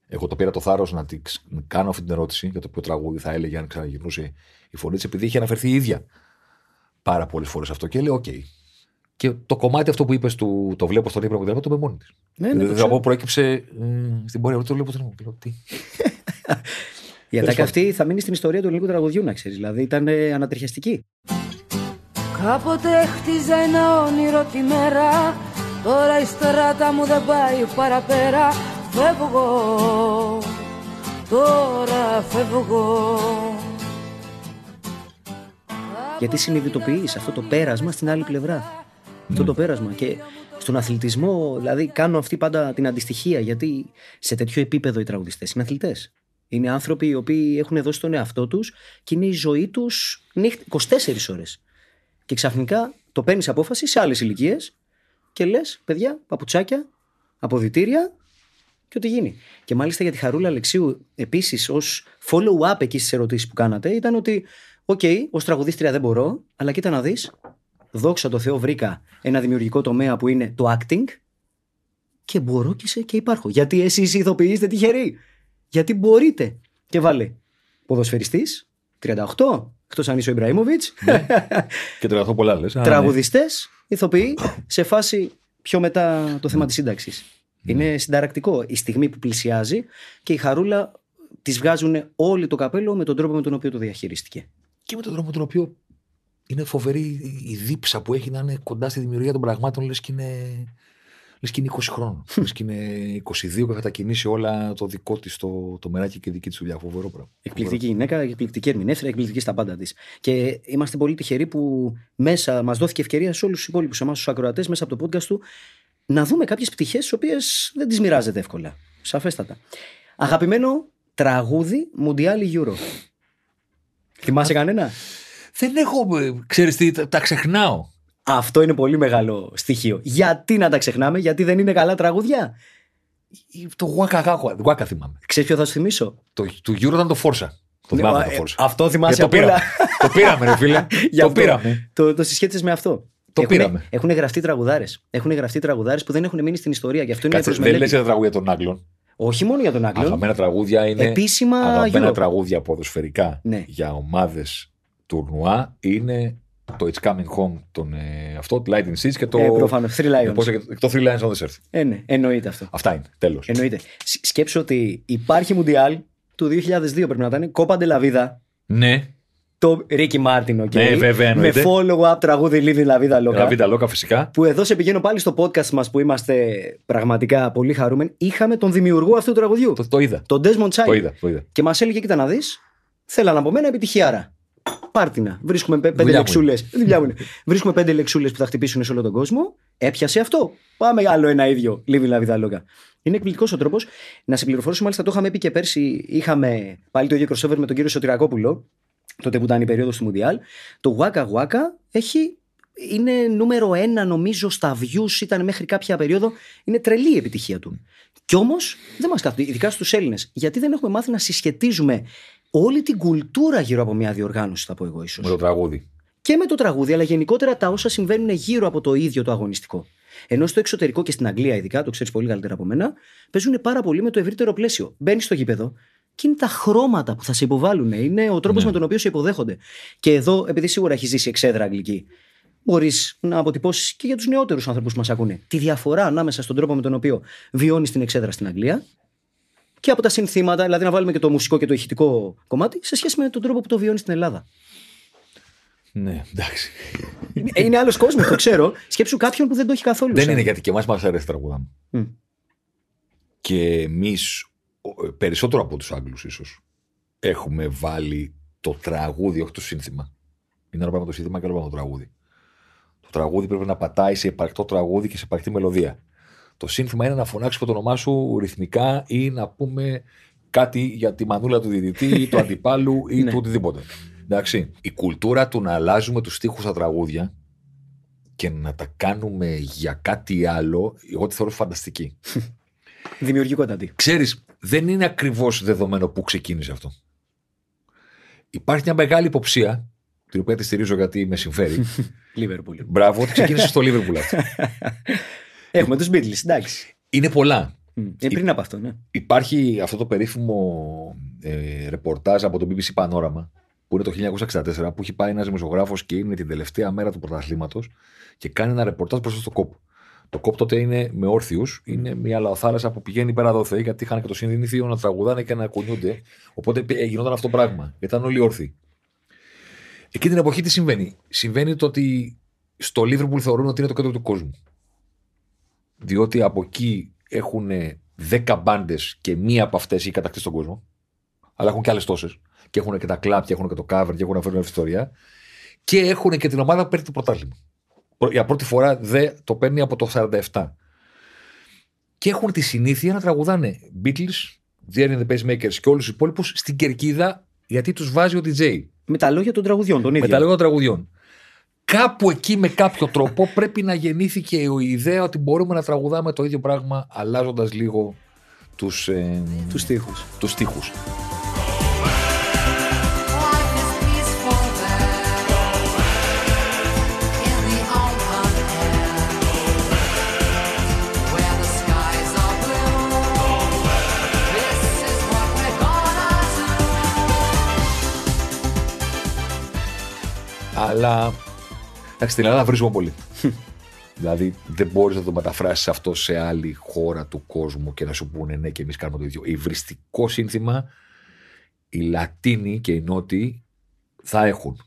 Εγώ το πήρα το θάρρος να τη ξ- να κάνω αυτή την ερώτηση για το ποιο τραγούδι θα έλεγε αν ξαναγυρνούσε η φωνή της, επειδή είχε αναφερθεί η ίδια πάρα πολλές φορές αυτό. Και λέω, οκ. Και το κομμάτι αυτό που είπες του το βλέπω στον ύπνο μου, το είπε μόνη της. Ναι, ναι, το δηλαδή, ξέρω. από προέκυψε μ, στην πορεία, το βλέπω στον ύπνο μου. Λέω, Τι. [laughs] Η ατάκα πάντων. αυτή θα μείνει στην ιστορία του ελληνικού τραγουδιού, να ξέρεις. Δηλαδή ήταν ε, ανατριχιαστική. Κάποτε χτίζα ένα όνειρο τη μέρα Τώρα η στράτα μου δεν πάει παραπέρα Φεύγω Τώρα φεύγω Γιατί συνειδητοποιείς αυτό το πέρασμα στην άλλη πλευρά; Αυτό το πέρασμα. Και στον αθλητισμό, δηλαδή, κάνω αυτή πάντα την αντιστοιχία. Γιατί σε τέτοιο επίπεδο οι τραγουδιστές είναι αθλητές. Είναι άνθρωποι οι οποίοι έχουν δώσει τον εαυτό τους και είναι η ζωή τους 24 ώρες. Και ξαφνικά το παίρνεις απόφαση σε άλλες ηλικίες και λες, παιδιά, παπουτσάκια, αποδητήρια και ό,τι γίνει. Και μάλιστα για τη Χαρούλα Αλεξίου, επίσης ως follow-up εκεί στις ερωτήσεις που κάνατε, ήταν ότι, οκ, ως τραγουδίστρια δεν μπορώ, αλλά κοίτα να δεις, δόξα τω Θεώ, βρήκα ένα δημιουργικό τομέα που είναι το acting και μπορώ και, σε, και υπάρχω. Γιατί εσείς οι ηθοποιοί είστε τυχεροί. Γιατί μπορείτε. Και βάλε ποδοσφαιριστής, 38, εκτός αν είσαι ο Ιμπραΐμοβιτς, [laughs] Και τραγουδώ πολλά λες. τραγουδιστές, ηθοποιοί, σε φάση πιο μετά το θέμα της σύνταξης. Είναι συνταρακτικό η στιγμή που πλησιάζει και η χαρούλα της βγάζουν όλοι το καπέλο με τον τρόπο με τον οποίο το διαχειρίστηκε. Και με τον τρόπο με τον οποίο είναι φοβερή η δίψα που έχει να είναι κοντά στη δημιουργία των πραγμάτων, λες και είναι. Λες και είναι 20 χρόνων. λες και είναι 22 και θα τα κινήσει όλα το δικό της το, το μεράκι και δική της δουλειά. Φοβερό πράγμα. Εκπληκτική γυναίκα, εκπληκτική ερμηνεύτρια, εκπληκτική στα πάντα της. Και είμαστε πολύ τυχεροί που μέσα μας δόθηκε ευκαιρία σε όλους τους υπόλοιπους εμάς, τους ακροατές, μέσα από το podcast του, να δούμε κάποιες πτυχές τις οποίες δεν τις μοιράζεται εύκολα. Σαφέστατα. Αγαπημένο τραγούδι Μουντιάλη Euro. Θυμάσαι κανένα; Δεν έχω. Ξέρεις τι, τα, τα ξεχνάω. Αυτό είναι πολύ μεγάλο στοιχείο. Γιατί να τα ξεχνάμε, γιατί δεν είναι καλά τραγούδια; Το Γουάκα Γουάκα, Γουάκα θυμάμαι. Ξέρεις ποιο θα σου θυμίσω; Το, του Euro ήταν το Φόρσα. Το θυμάμαι Ναι, το ε, Φόρσα. Αυτό θυμάσαι Και το απ' όλα. πήραμε. το πήραμε, ρε φίλε. [laughs] Γι' το αυτό. πήραμε. Το, το συσχέτισες με αυτό. Το Έχουνε- πήραμε. Έχουν γραφτεί τραγουδάρες. Έχουν γραφτεί τραγουδάρες που δεν έχουν μείνει στην ιστορία. Γι' αυτό είναι Κάτσε, προς δεν λες μελέτη. για τα τραγούδια των Άγγλων. Όχι μόνο για τον Άγγλο. Αγαπημένα τραγούδια είναι. Επίσημα Αγαπημένα Euro. τραγούδια ποδοσφαιρικά Ναι. για ομάδες τουρνουά είναι το It's Coming Home, τον, ε, αυτό, το Lightning Seeds και το. Ε, προφανώς. Three ε, Lions. πώς λέγεται, το Three Lions on the Earth. Ε, ναι, εννοείται αυτό. Αυτά είναι. Τέλος. Εννοείται. Σ- Σκέψου ότι υπάρχει Μουντιάλ του 2002 πρέπει να ήταν. Κόπα Ντελαβίδα. Ναι. Το Ρίκι Μάρτιν, οκ. Ναι, βέβαια, Με εννοείται. follow-up τραγούδι Living La Vida Loca. La Vida Loca φυσικά. Που εδώ σε πηγαίνω πάλι στο podcast μας που είμαστε πραγματικά πολύ χαρούμενοι. Είχαμε τον δημιουργό αυτού του τραγουδιού. Το, το είδα. Τον Desmond Child. Το είδα. Το είδα. Και μας έλεγε, κοίτα να δεις, θέλαν από μένα επιτυχιάρα. Πάρ' τηνα. Βρίσκουμε πέ- πέντε Δουλειά μου λεξούλες. Δουλειά μου είναι. Βρίσκουμε πέντε λεξούλες που θα χτυπήσουν σε όλο τον κόσμο. Έπιασε αυτό. Πάμε άλλο ένα ίδιο. Living la vida loca. Είναι εκπληκτικός ο τρόπος. Να σε πληροφορήσω, μάλιστα το είχαμε πει και πέρσι. Είχαμε πάλι το ίδιο crossover με τον κύριο Σωτηρακόπουλο. Τότε που ήταν η περίοδο του Μουντιάλ. Το Waka Waka έχει. Είναι νούμερο ένα, νομίζω, στα views. Ήταν μέχρι κάποια περίοδο. Είναι τρελή η επιτυχία του. Κι όμως δεν μας κάθονται, ειδικά στους Έλληνες. Γιατί δεν έχουμε μάθει να συσχετίζουμε όλη την κουλτούρα γύρω από μια διοργάνωση, θα πω εγώ ίσως. Με το τραγούδι. Και με το τραγούδι, αλλά γενικότερα τα όσα συμβαίνουν γύρω από το ίδιο το αγωνιστικό. Ενώ στο εξωτερικό και στην Αγγλία, ειδικά, το ξέρεις πολύ καλύτερα από μένα, παίζουν πάρα πολύ με το ευρύτερο πλαίσιο. Μπαίνεις στο γήπεδο και είναι τα χρώματα που θα σε υποβάλουν. Είναι ο τρόπος Ναι. με τον οποίο σε υποδέχονται. Και εδώ, επειδή σίγουρα έχει ζήσει εξέδρα αγγλική, μπορείς να αποτυπώσεις και για τους νεότερους άνθρωπου που μας ακούνε τη διαφορά ανάμεσα στον τρόπο με τον οποίο βιώνεις την εξέδρα στην Αγγλία και από τα συνθήματα, δηλαδή να βάλουμε και το μουσικό και το ηχητικό κομμάτι, σε σχέση με τον τρόπο που το βιώνεις στην Ελλάδα. Ναι, εντάξει. Είναι- Είναι άλλος κόσμος, το ξέρω. Σκέψου κάποιον που δεν το έχει καθόλου. Δεν σαν. είναι γιατί και εμάς μας αρέσει τα τραγουδά. Μμ. Και εμείς, περισσότερο από τους Άγγλους ίσως, έχουμε βάλει το τραγούδι, όχι το σύνθημα. Είναι ένα πράγμα το σύνθημα και άλλο πράγμα το τραγούδι. Το τραγούδι πρέπει να πατάει σε υπαρκτό τραγούδι και σε υπαρκτή μελωδία. Το σύνθημα είναι να φωνάξεις το όνομά σου ρυθμικά ή να πούμε κάτι για τη μανούλα του διαιτητή ή του αντιπάλου ή [laughs] Ναι. του οτιδήποτε. Εντάξει. Η κουλτούρα του να αλλάζουμε τους στίχους στα τραγούδια και να τα κάνουμε για κάτι άλλο, εγώ τη θεωρώ φανταστική. [laughs] Δημιουργικότατη. Ξέρεις, δεν είναι ακριβώς δεδομένο πού ξεκίνησε αυτό. Υπάρχει μια μεγάλη υποψία, την οποία τη στηρίζω γιατί με συμφέρει. [laughs] Λίβερπουλ. Μπράβο, ότι ξεκίνησε στο Liverpool αυτό. Έχουμε τους Beatles, εντάξει. Είναι πολλά. Μμ. Ε, πριν από αυτό, ναι. Υπάρχει αυτό το περίφημο ε, ρεπορτάζ από το BBC Panorama που είναι το 1964 που έχει πάει ένας δημοσιογράφος και είναι την τελευταία μέρα του πρωταθλήματος και κάνει ένα ρεπορτάζ μπροστά στο κόπ. Το κόπ τότε είναι με όρθιους, είναι μια λαοθάλασσα που πηγαίνει πέρα δόθε γιατί είχαν και το συνδυνήθιο να τραγουδάνε και να κουνιούνται. Οπότε ε, γινόταν αυτό το πράγμα. Γιατί ήταν όλοι όρθιοι. Εκεί την εποχή τι συμβαίνει; Συμβαίνει το ότι στο Liverpool θεωρούν ότι είναι το κέντρο του κόσμου. Διότι από εκεί έχουν 10 μπάντες και μία από αυτές έχει κατακτήσει τον κόσμο. Αλλά έχουν και άλλες τόσες. Και έχουν και τα κλαπ και έχουν και το cover και έχουν αφαιρεί ιστορία. Και έχουν και την ομάδα που παίρνει το πρωτάθλημα. Προ- Για πρώτη φορά δε το παίρνει από το 47. Και έχουν τη συνήθεια να τραγουδάνε Beatles, Jerry and the Pacemakers και όλους τους υπόλοιπους στην κερκίδα γιατί τους βάζει ο DJ. Με τα λόγια των τραγουδιών, τον ίδιο. Με τα λόγια των τραγουδιών. Κάπου εκεί με κάποιο τρόπο πρέπει να γεννήθηκε η ιδέα ότι μπορούμε να τραγουδάμε το ίδιο πράγμα αλλάζοντας λίγο τους, ε, Τους τοίχους. τους στίχους. Life is peaceful there in the open air where the skies are blue. This is what we're gonna do. Αλλά εντάξει, στην Ελλάδα βρίσκουμε πολύ. δηλαδή δεν μπορείς να το μεταφράσεις αυτό σε άλλη χώρα του κόσμου και να σου πούνε ναι και εμείς κάνουμε το ίδιο. Υβριστικό σύνθημα οι Λατίνοι και οι Νότιοι θα έχουν.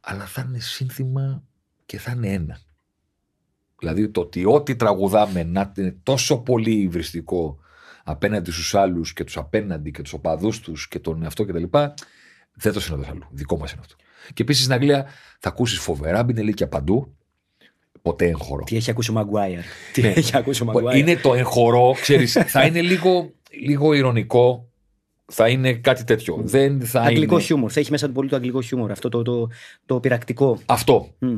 Αλλά θα είναι σύνθημα και θα είναι ένα. Δηλαδή το ότι ό,τι τραγουδάμε να είναι τόσο πολύ υβριστικό απέναντι στους άλλους και τους απέναντι και τους οπαδούς τους και τον εαυτό κτλ. Δεν το συναντάς αλλού. Δικό μας είναι αυτό. Και επίσης στην Αγγλία θα ακούσεις φοβερά μπινελίκια παντού. Ποτέ εγχωρό. Τι έχει ακούσει ο Μαγκουάιρ. Τι Ναι. έχει ακούσει ο Μαγκουάιρ. Είναι το εγχωρό, ξέρεις, θα είναι λίγο, λίγο ηρωνικό. Θα είναι κάτι τέτοιο. Δεν θα Αγγλικό είναι... χιούμορ. Θα έχει μέσα του πολύ το αγγλικό χιούμορ. Αυτό το, το, το πειρακτικό. Αυτό. Μμ.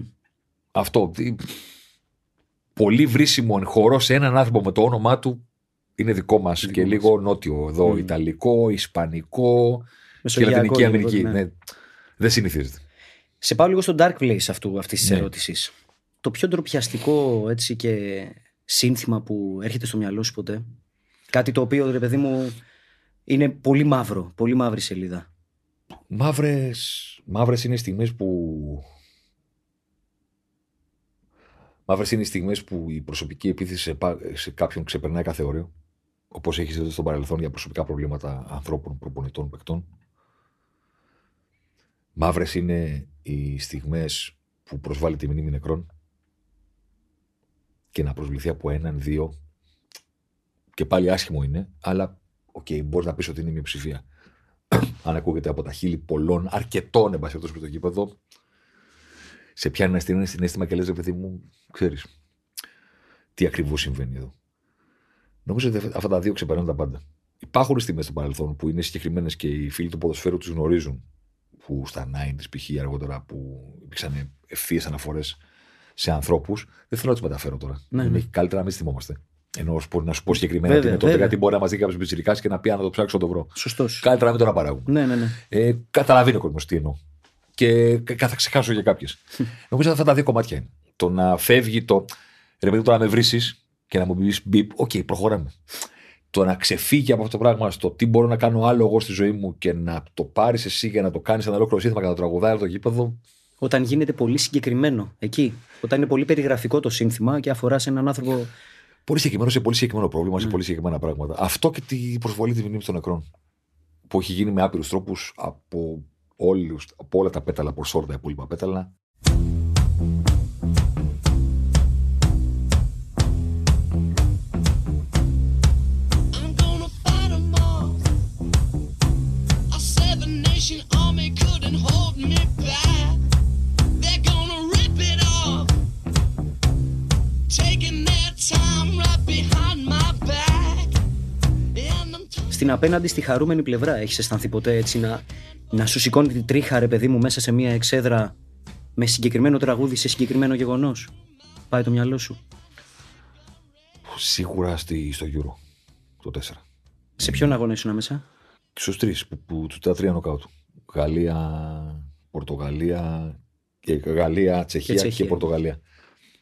Αυτό. Τι- Πολύ βρήσιμο εγχωρό σε έναν άνθρωπο με το όνομά του είναι δικό μας και μας. λίγο νότιο εδώ. Μμ. Ιταλικό, Ισπανικό και Μεσογειακό Λατινική λίγο, Αμερική. ναι. Ναι. Δεν συνηθίζεται. Σε πάω λίγο στο dark place αυτού αυτής της Ναι. ερώτησης. Το πιο ντροπιαστικό έτσι και σύνθημα που έρχεται στο μυαλό σου ποτέ; Κάτι το οποίο, ρε παιδί μου, είναι πολύ μαύρο. Πολύ μαύρη σελίδα. Μαύρες, μαύρες είναι οι στιγμές που... Μαύρες είναι οι στιγμές που η προσωπική επίθεση σε, πα- σε κάποιον ξεπερνάει κάθε όριο. Όπως έχεις δει στο παρελθόν για προσωπικά προβλήματα ανθρώπων, προπονητών, παικτών. Μαύρες είναι οι στιγμές που προσβάλλει τη μνήμη νεκρών και να προσβληθεί από έναν, δύο και πάλι άσχημο είναι, αλλά OK, okay, μπορείς να πεις ότι είναι μειοψηφία αν ακούγεται από τα χείλη πολλών, αρκετών εν πάση περιπτώσει, στο γήπεδο, σε πιάνει ένα στιγμή συναίσθημα και λες, ρε παιδί μου, ξέρεις, τι ακριβώς συμβαίνει εδώ. Νομίζω ότι αυτά τα δύο ξεπερνάνε τα πάντα. Υπάρχουν στιγμές στο παρελθόν που είναι συγκεκριμένες και οι φίλοι του ποδοσφαίρου τους γνωρίζουν. Που στα 90 π.χ. αργότερα που υπήρξαν ευθείε αναφορές σε ανθρώπους. Δεν θέλω να τους μεταφέρω τώρα. Ναι, Είναι ναι. καλύτερα να μην τι θυμόμαστε. Ενώ μπορεί να σου πω συγκεκριμένα Βέβαια, ότι είναι τότε βέβαια. κάτι μπορεί να μας δει κάποιος πιτσυρικά και να πει αν να το ψάξω να το βρω. Σωστός. Καλύτερα να μην το αναπαράγουμε. Ναι, ναι, ναι. Ε, καταλαβαίνει ο κόσμος τι εννοώ. Και κα- θα ξεχάσω για κάποιες. Νομίζω ότι αυτά τα δύο κομμάτια είναι. Το να φεύγει το. Ρε παιδί, το να με βρεις και να μου πεις μπιπ, οκ, προχωράμε. Το να ξεφύγει από αυτό το πράγμα στο τι μπορώ να κάνω άλλο εγώ στη ζωή μου και να το πάρεις εσύ και να το κάνεις ένα ολόκληρο σύνθημα και να το τραγουδάει από το γήπεδο. Όταν γίνεται πολύ συγκεκριμένο εκεί. Όταν είναι πολύ περιγραφικό το σύνθημα και αφορά σε έναν άνθρωπο. Πολύ συγκεκριμένο σε πολύ συγκεκριμένο πρόβλημα, σε πολύ συγκεκριμένα πράγματα. Αυτό και τη προσβολή της μνήμης των νεκρών. Που έχει γίνει με άπειρους τρόπους από, όλους, από όλα τα πέταλα, από όλα τα υπόλοιπα πέταλα. Στην απέναντι στη χαρούμενη πλευρά, έχεις αισθανθεί ποτέ έτσι να, να σου σηκώνει την τρίχα, ρε παιδί μου, μέσα σε μια εξέδρα με συγκεκριμένο τραγούδι σε συγκεκριμένο γεγονός; Πάει το μυαλό σου. Σίγουρα στη, στο Euro, το 4. Σε ποιον αγώνα ήσουν μέσα. Στους τρεις, που, που, του τα τρία νοκάουτ. Γαλλία, Πορτογαλία, και Γαλλία, Τσεχία και, Τσεχία. Πορτογαλία.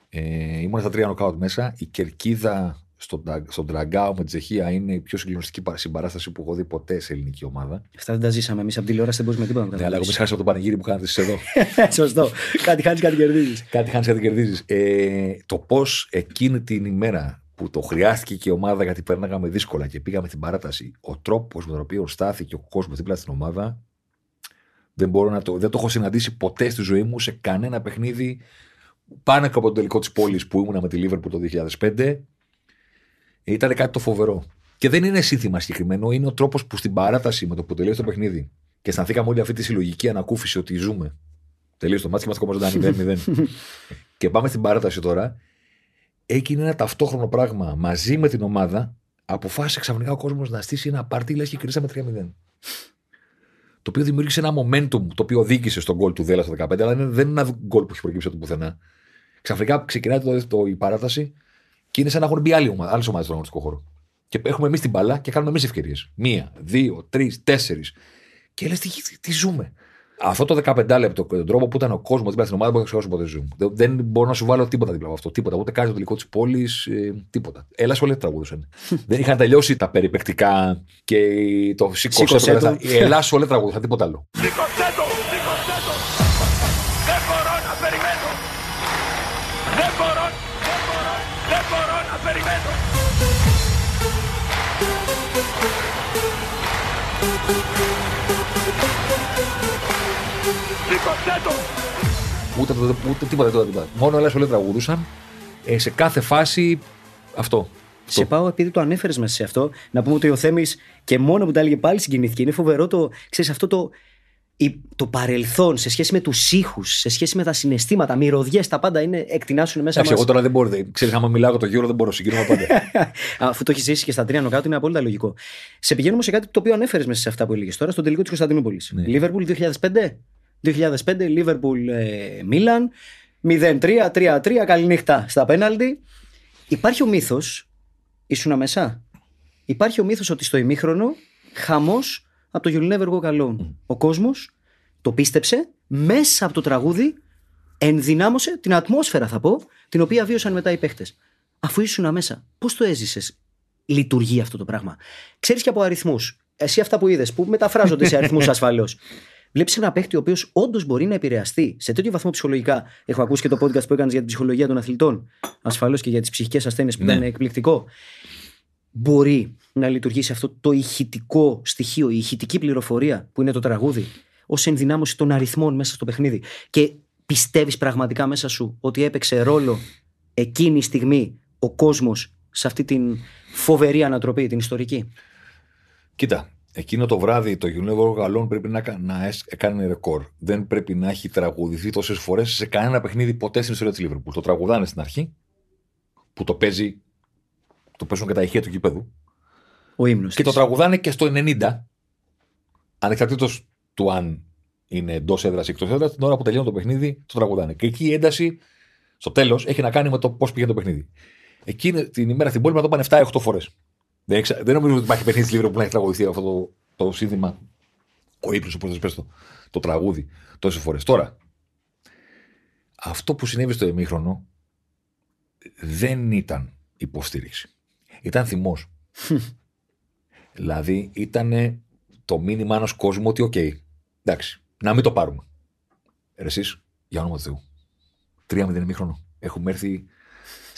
Ε, ήμουν στα τρία νοκάουτ μέσα. Η κερκίδα στον, Τρα- στον Τραγκάο με τη Τσεχία είναι η πιο συγκλονιστική παρα- συμπαράσταση που έχω δει ποτέ σε ελληνική ομάδα. Αυτά δεν τα ζήσαμε εμείς από τηλεόραση, δεν μπορούμε με τίποτα να Ναι, αλλά εγώ μη χάσω το πανηγύρι που κάνατε εσείς εδώ. [laughs] Σωστό. κάτι χάνεις, κάτι κερδίζεις. κάτι χάνεις, κάτι κερδίζεις. Ε, το πώς εκείνη την ημέρα που το χρειάστηκε και η ομάδα γιατί περνάγαμε δύσκολα και πήγαμε στην παράταση, ο τρόπος με τον οποίο στάθηκε ο κόσμος δίπλα στην ομάδα, δεν, μπορώ να το, δεν το έχω συναντήσει ποτέ στη ζωή μου σε κανένα παιχνίδι πάνω και από τον τελικό της πόλης που ήμουνα με τη Λίβερπουλ το 2005. Ήταν κάτι το φοβερό. Και δεν είναι σύνθημα συγκεκριμένο, είναι ο τρόπος που στην παράταση με το που τελείωσε το παιχνίδι και αισθανθήκαμε όλη αυτή τη συλλογική ανακούφιση ότι ζούμε. Τελείωσε το μάτι και είμαστε ακόμα ζωντανοί 0-0. [laughs] και πάμε στην παράταση τώρα. Έγινε ένα ταυτόχρονο πράγμα μαζί με την ομάδα αποφάσισε ξαφνικά ο κόσμος να στήσει ένα πάρτι, λες και κρίσαμε 3-0. Το οποίο δημιούργησε ένα momentum το οποίο οδήγησε στον γκολ του Δέλα στο 15, αλλά είναι- δεν είναι ένα γκολ που έχει προκύψει από το πουθενά. Ξαφνικά ξεκινάει το, το, η παράταση και είναι σαν να έχουν μπει άλλες ομάδες στον αγωνιστικό χώρο. Και έχουμε εμείς την μπαλά και κάνουμε εμείς ευκαιρίες. Μία, δύο, τρεις, τέσσερις. Και λες, τι, τι, τι ζούμε. Αυτό το 15 λεπτό και τον τρόπο που ήταν ο κόσμος δίπλα στην ομάδα δεν θα ξεχάσω ποτέ ζωή μου. Δεν, δεν μπορώ να σου βάλω τίποτα δίπλα από αυτό. Τίποτα. Ούτε κάτι το τελικό της πόλης. Ε, τίποτα. Έλα σε όλα τραγουδούσαν. [laughs] δεν είχαν τελειώσει τα περιπεκτικά και το σήκωσε. Σήκωσέ το το. πέρασαν. Η Ελλά όλα τραγουδούσαν. Τίποτα άλλο. Σήκωσέ περιμένω. Σήκωσέ το. Ούτε, ούτε, ούτε τίποτα, τίποτα, τίποτα. Μόνο Ελλά όλα τραγουδούσαν. Ε, σε κάθε φάση αυτό. Σε πάω επειδή το ανέφερες μέσα σε αυτό, να πούμε ότι ο Θέμης και μόνο που τα έλεγε πάλι συγκινήθηκε. Είναι φοβερό το, ξέρεις, αυτό το, η- το παρελθόν σε σχέση με τους ήχους, σε σχέση με τα συναισθήματα, μυρωδιές, τα πάντα είναι, εκτινάσουν μέσα Εντάξει, μας. εγώ τώρα δεν μπορώ. δεν- Ξέρεις, άμα μιλάω για το γύρο δεν μπορώ. Συγκινούμε πάντα. [laughs] Αφού το έχεις ζήσει και στα τρία νοκάτου, είναι απόλυτα λογικό. Σε πηγαίνουμε σε κάτι το οποίο ανέφερες μέσα σε αυτά που έλεγες τώρα, στον τελικό της Κωνσταντινούπολης. Ναι. Λίβερπουλ 2005. 2005, Λίβερπουλ ε, Μίλαν. 0-3, 3-3, καληνύχτα στα πέναλτι. Υπάρχει ο μύθος, ήσουν μέσα. Υπάρχει ο μύθος ότι στο ημίχρονο χαμός από το You'll Never Go Alone. Ο κόσμος το πίστεψε μέσα από το τραγούδι ενδυνάμωσε την ατμόσφαιρα, θα πω, την οποία βίωσαν μετά οι παίχτες. Αφού ήσουν μέσα, πώς το έζησες, λειτουργεί αυτό το πράγμα; Ξέρεις και από αριθμούς. Εσύ αυτά που είδες, που μεταφράζονται σε αριθμούς [laughs] ασφαλώς. Βλέπεις ένα παίχτη ο οποίος όντως μπορεί να επηρεαστεί σε τέτοιο βαθμό ψυχολογικά. Έχω ακούσει και το podcast που έκανες για την ψυχολογία των αθλητών. Ασφαλώς και για τις ψυχικές ασθένειες που Ναι. ήταν εκπληκτικό. Μπορεί να λειτουργήσει αυτό το ηχητικό στοιχείο, η ηχητική πληροφορία που είναι το τραγούδι, ως ενδυνάμωση των αριθμών μέσα στο παιχνίδι. Και πιστεύεις πραγματικά μέσα σου ότι έπαιξε ρόλο εκείνη η στιγμή ο κόσμος σε αυτή την φοβερή ανατροπή, την ιστορική; Κοίτα, εκείνο το βράδυ το Unilever Γαλλών πρέπει να, κα- να έσ- έκανε ρεκόρ. Δεν πρέπει να έχει τραγουδηθεί τόσες φορές σε κανένα παιχνίδι ποτέ στην ιστορία της Λίβερπουλ. Το τραγουδάνε στην αρχή, που το παίζει. Το παίζουν και τα ηχεία του γηπέδου. Ο ύμνος Και το της. τραγουδάνε και στο 90, ανεξαρτήτως του αν είναι εντός έδρας ή εκτός έδρας, την ώρα που τελειώνει το παιχνίδι, το τραγουδάνε. Και εκεί η ένταση, στο τέλος, έχει να κάνει με το πώς πήγε το παιχνίδι. Εκείνη την ημέρα στην πόλη να το πάνε 7-8 φορές. Δεν, εξα... δεν νομίζω ότι υπάρχει παιχνίδι στη Λίβερπουλ που να έχει τραγουδηθεί αυτό το, το σύνθημα. Ο ύπνος, όπω το πες το, το τραγούδι, τόσες φορές. Τώρα, αυτό που συνέβη στο ημίχρονο δεν ήταν υποστήριξη. Ήταν θυμός. [laughs] Δηλαδή ήταν το μήνυμα ενός κόσμου ότι, οκ, εντάξει, να μην το πάρουμε. Ρε εσείς, για όνομα του Θεού. 3-0 ημίχρονο. Έχουμε έρθει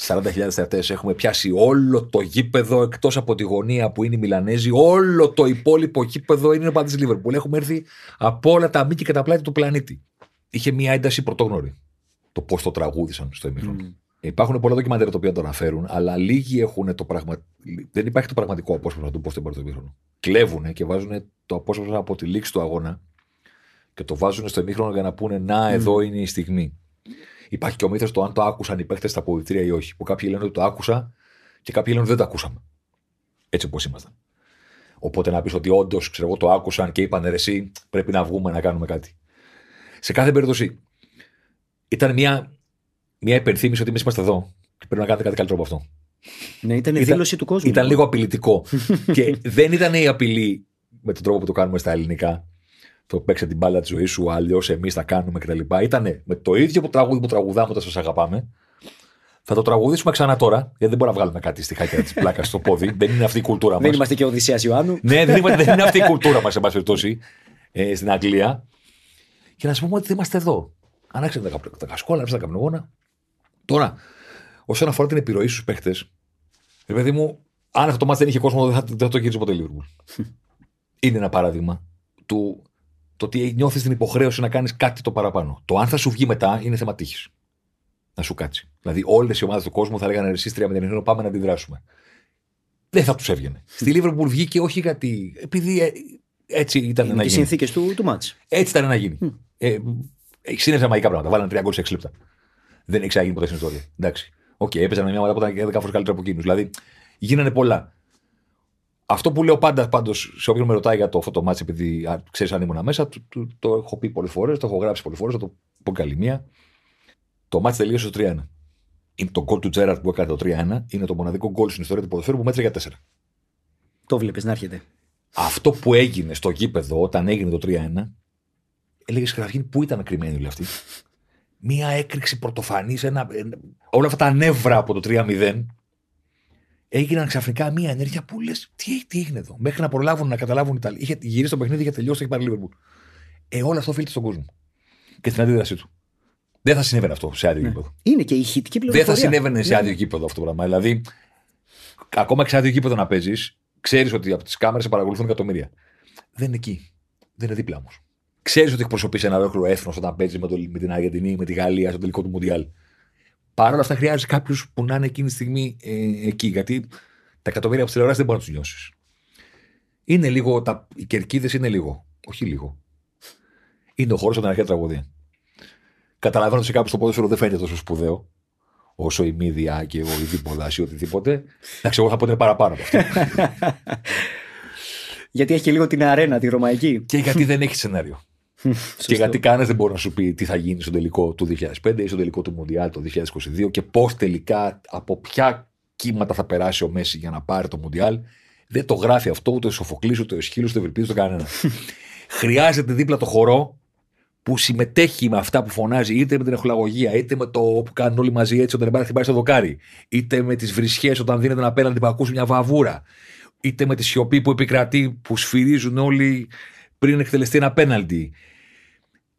40.000 θεατές. Έχουμε πιάσει όλο το γήπεδο εκτός από τη γωνία που είναι οι Μιλανέζοι. Όλο το υπόλοιπο γήπεδο είναι πάντα τη Λίβερπουλ. Έχουμε έρθει από όλα τα μήκη και τα πλάτη του πλανήτη. Είχε μια ένταση πρωτόγνωρη το πώς το τραγούδισαν στο ημίχρονο. Υπάρχουν πολλά ντοκιμαντέρ τα οποία το αναφέρουν, αλλά λίγοι έχουν το πραγμα... Δεν υπάρχει το πραγματικό απόσπασμα του πώ το πάρει το ημίχρονο. Κλέβουν και βάζουν το απόσπασμα από τη λήξη του αγώνα και το βάζουν στο ημίχρονο για να πούνε Να, εδώ είναι η στιγμή. Υπάρχει και ο μύθος το αν το άκουσαν οι παίχτε στα αποδητήρια ή όχι. Που κάποιοι λένε ότι το άκουσα και κάποιοι λένε ότι δεν το ακούσαμε. Έτσι όπως ήμασταν. Οπότε να πεις ότι όντως ξέρω εγώ το άκουσαν και είπαν ρε, εσύ πρέπει να βγούμε να κάνουμε κάτι. Σε κάθε περίπτωση ήταν μια, μια υπενθύμηση ότι εμείς είμαστε εδώ και πρέπει να κάνετε κάτι καλύτερο από αυτό. Ναι, ήταν Ήταν- δήλωση του κόσμου. Ήταν λίγο απειλητικό. [laughs] και δεν ήταν η απειλή με τον τρόπο που το κάνουμε στα ελληνικά. Το παίξε την μπάλα της ζωής σου, αλλιώς εμείς θα κάνουμε κτλ. Ήταν με το ίδιο που τραγούδι που τραγουδάμε όταν σας αγαπάμε. Θα το τραγουδήσουμε ξανά τώρα, γιατί δεν μπορούμε να βγάλουμε κάτι στοιχάκια της πλάκας στο πόδι. [laughs] δεν είναι αυτή η κουλτούρα μας. Δεν είμαστε και ο Οδυσσέας Ιωάννου. ναι, δεν, είμαστε, δεν είναι αυτή η κουλτούρα μας, εν πάση περιπτώσει, ε, στην Αγγλία. Και να σας πούμε ότι δεν είμαστε εδώ. Ανάξτε τα, τα κασκόλα, τα καπνογόνα. Τώρα, όσον αφορά την επιρροή στους παίχτες, ρε παιδί μου, αν αυτό το μάτι δεν είχε κόσμο, δεν θα, δεν θα το γύρισε ποτέ η Liverpool. [laughs] είναι ένα παράδειγμα του το ότι νιώθεις την υποχρέωση να κάνεις κάτι το παραπάνω. Το αν θα σου βγει μετά είναι θέμα τύχης. Να σου κάτσει. Δηλαδή, όλες οι ομάδες του κόσμου θα λέγανε εσεί 3 με την πάμε να αντιδράσουμε. Δεν θα τους έβγαινε. [laughs] Στη Liverpool βγήκε όχι γιατί. επειδή ε, έτσι ήταν να Είναι και γίνει. συνθήκες του, του ματς. Έτσι ήταν να γίνει. Ε, συνέβησαν μαγικά πράγματα. Βάλανε 3 γκολ σε 6 λεπτά. Δεν έχει ξαναγίνει ποτέ στην ιστορία. Εντάξει. Οκ, έπαιζαν μια ομάδα που ήταν 10 φορές καλύτερα από εκείνους. Δηλαδή, γίνανε πολλά. Αυτό που λέω πάντα πάντως σε όποιον με ρωτάει για αυτό το ματς, επειδή ξέρεις αν ήμουν μέσα, του- του- το έχω πει πολλές φορές, το έχω γράψει πολλές φορές, θα το πω άλλη μία. Το ματς τελείωσε στο 3-1. Είναι το γκολ του Τζέραρτ που έκανε το 3-1, είναι το μοναδικό γκολ στην ιστορία του ποδοσφαίρου που μέτρησε για 4. Το βλέπεις να έρχεται. Αυτό που έγινε στο γήπεδο όταν έγινε το 3-1, έλεγες καταρχήν πού ήταν κρυμμένοι όλοι αυτοί; Μία έκρηξη πρωτοφανής, ένα, ένα- όλα αυτά τα νεύρα από το 3-0 έγιναν ξαφνικά μία ενέργεια που λες: τι, τι έγινε εδώ; Μέχρι να προλάβουν να καταλάβουν οι Ιταλοί. Είχε γυρίσει το παιχνίδι, είχε τελειώσει, είχε πάρει Λίβερπουλ. Ε, όλο αυτό οφείλεται στον κόσμο και στην αντίδρασή του. Δεν θα συνέβαινε αυτό σε άδειο γήπεδο. Είναι και η ηχητική Δεν πληροφορία. θα συνέβαινε σε Ναι. άδειο γήπεδο αυτό το πράγμα. Δηλαδή, ακόμα και σε άδειο γήπεδο να παίζεις, ξέρεις ότι από τις κάμερες σε παρακολουθούν εκατομμύρια. Δεν είναι εκεί. Δεν είναι δίπλα όμως. Ξέρεις ότι εκπροσωπείς ένα ολόκληρο έθνος όταν παίζεις με, το, με την Αργεντινή, με τη Γαλλία στο τελικό του Μουντιάλ. Παρ' όλα αυτά, χρειάζεται κάποιους που να είναι εκείνη τη στιγμή ε, εκεί. Γιατί τα εκατομμύρια από τις τηλεοράσεις δεν μπορείς να τους νιώσεις. Είναι λίγο. Τα, οι κερκίδες είναι λίγο. Όχι λίγο. Είναι ο χώρος από την αρχαία τραγωδία. Καταλαβαίνω ότι σε κάποιους το ποδόσφαιρο δεν φαίνεται τόσο σπουδαίο όσο η μύδια και ο ειδήποδα ή οτιδήποτε. Εντάξει, εγώ θα πω ότι είναι παραπάνω από αυτό. [laughs] Γιατί έχει και λίγο την αρένα, τη ρωμαϊκή. και γιατί δεν έχει σενάριο. Και γιατί κανένας δεν μπορεί να σου πει τι θα γίνει στο τελικό του 2005 ή στο τελικό του Μουντιάλ το 2022 και πώς τελικά από ποια κύματα θα περάσει ο Μέση για να πάρει το Μουντιάλ. Δεν το γράφει αυτό ούτε ο Σοφοκλής, ούτε ο Εσχύλο, ούτε ο Ευρυπίδης, ούτε κανένας. [laughs] Χρειάζεται δίπλα το χορό που συμμετέχει με αυτά που φωνάζει, είτε με την εχλαγωγία, είτε με το που κάνουν όλοι μαζί έτσι όταν υπάρχει χτυπάει στο δοκάρι, είτε με τις βρισχές όταν δίνεται ένα απέναντι που ακούσει μια βαβούρα, είτε με τη σιωπή που επικρατεί, που σφυρίζουν όλοι πριν εκτελεστεί ένα πέναλτι.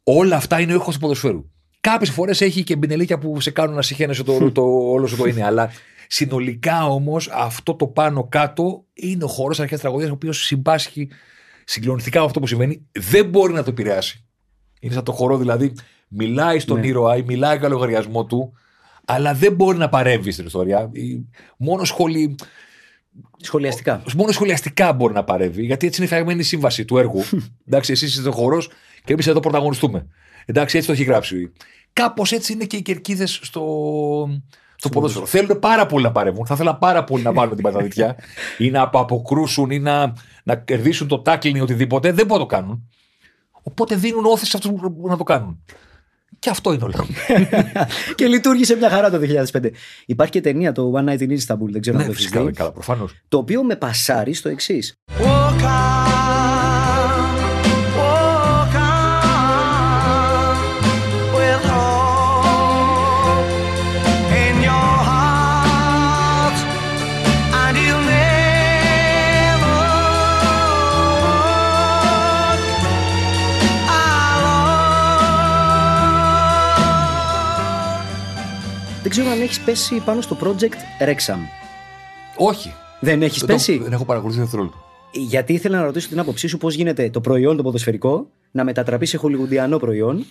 Όλα αυτά είναι ο ήχος του ποδοσφαίρου. Κάποιες φορές έχει και μπινελίκια που σε κάνουν να συχαίνεσαι το, το, όλο σου το είναι. Αλλά συνολικά όμως αυτό το πάνω κάτω είναι ο χώρος αρχαίας τραγωδίας ο οποίος συμπάσχει συγκλονιστικά με αυτό που συμβαίνει. Δεν μπορεί να το επηρεάσει. Είναι σαν το χορό δηλαδή. Μιλάει στον Ναι. ήρωα ή μιλάει για λογαριασμό του, αλλά δεν μπορεί να παρέμβει στην ιστορία. Η- Μόνο σχολή, Σχολιαστικά. μόνο σχολιαστικά μπορεί να παρέμβει, γιατί έτσι είναι φτιαγμένη η σύμβαση του έργου. Εντάξει, εσείς είστε ο χορός και εμείς εδώ πρωταγωνιστούμε. Εντάξει, έτσι το έχει γράψει. Κάπως έτσι είναι και οι κερκίδες στο, στο ποδόσφαιρο. Θέλουν πάρα πολύ να παρέμβουν. Θα θέλαν πάρα πολύ να πάρουν την παταδίτια ή να απο- αποκρούσουν ή να, να κερδίσουν το τάκλιν ή οτιδήποτε. Δεν μπορούν να το κάνουν. Οπότε δίνουν όθηση σε αυτούς που να το κάνουν. Και αυτό είναι όλο. [laughs] και λειτουργήσε μια χαρά το 2005. Υπάρχει και ταινία, το One Night in Istanbul, δεν ξέρω αν ναι, το έχεις φυσικά, δει. καλά, προφανώς. Το οποίο με πασάρει στο εξής. Δεν ξέρω αν έχεις πέσει πάνω στο project Rexham. Όχι. Δεν έχεις Δεν το- πέσει; Δεν έχω παρακολουθήσει δευτερόλεπτο. Γιατί ήθελα να ρωτήσω την άποψή σου πώς γίνεται το προϊόν το ποδοσφαιρικό να μετατραπεί σε χολιγουντιανό προϊόν.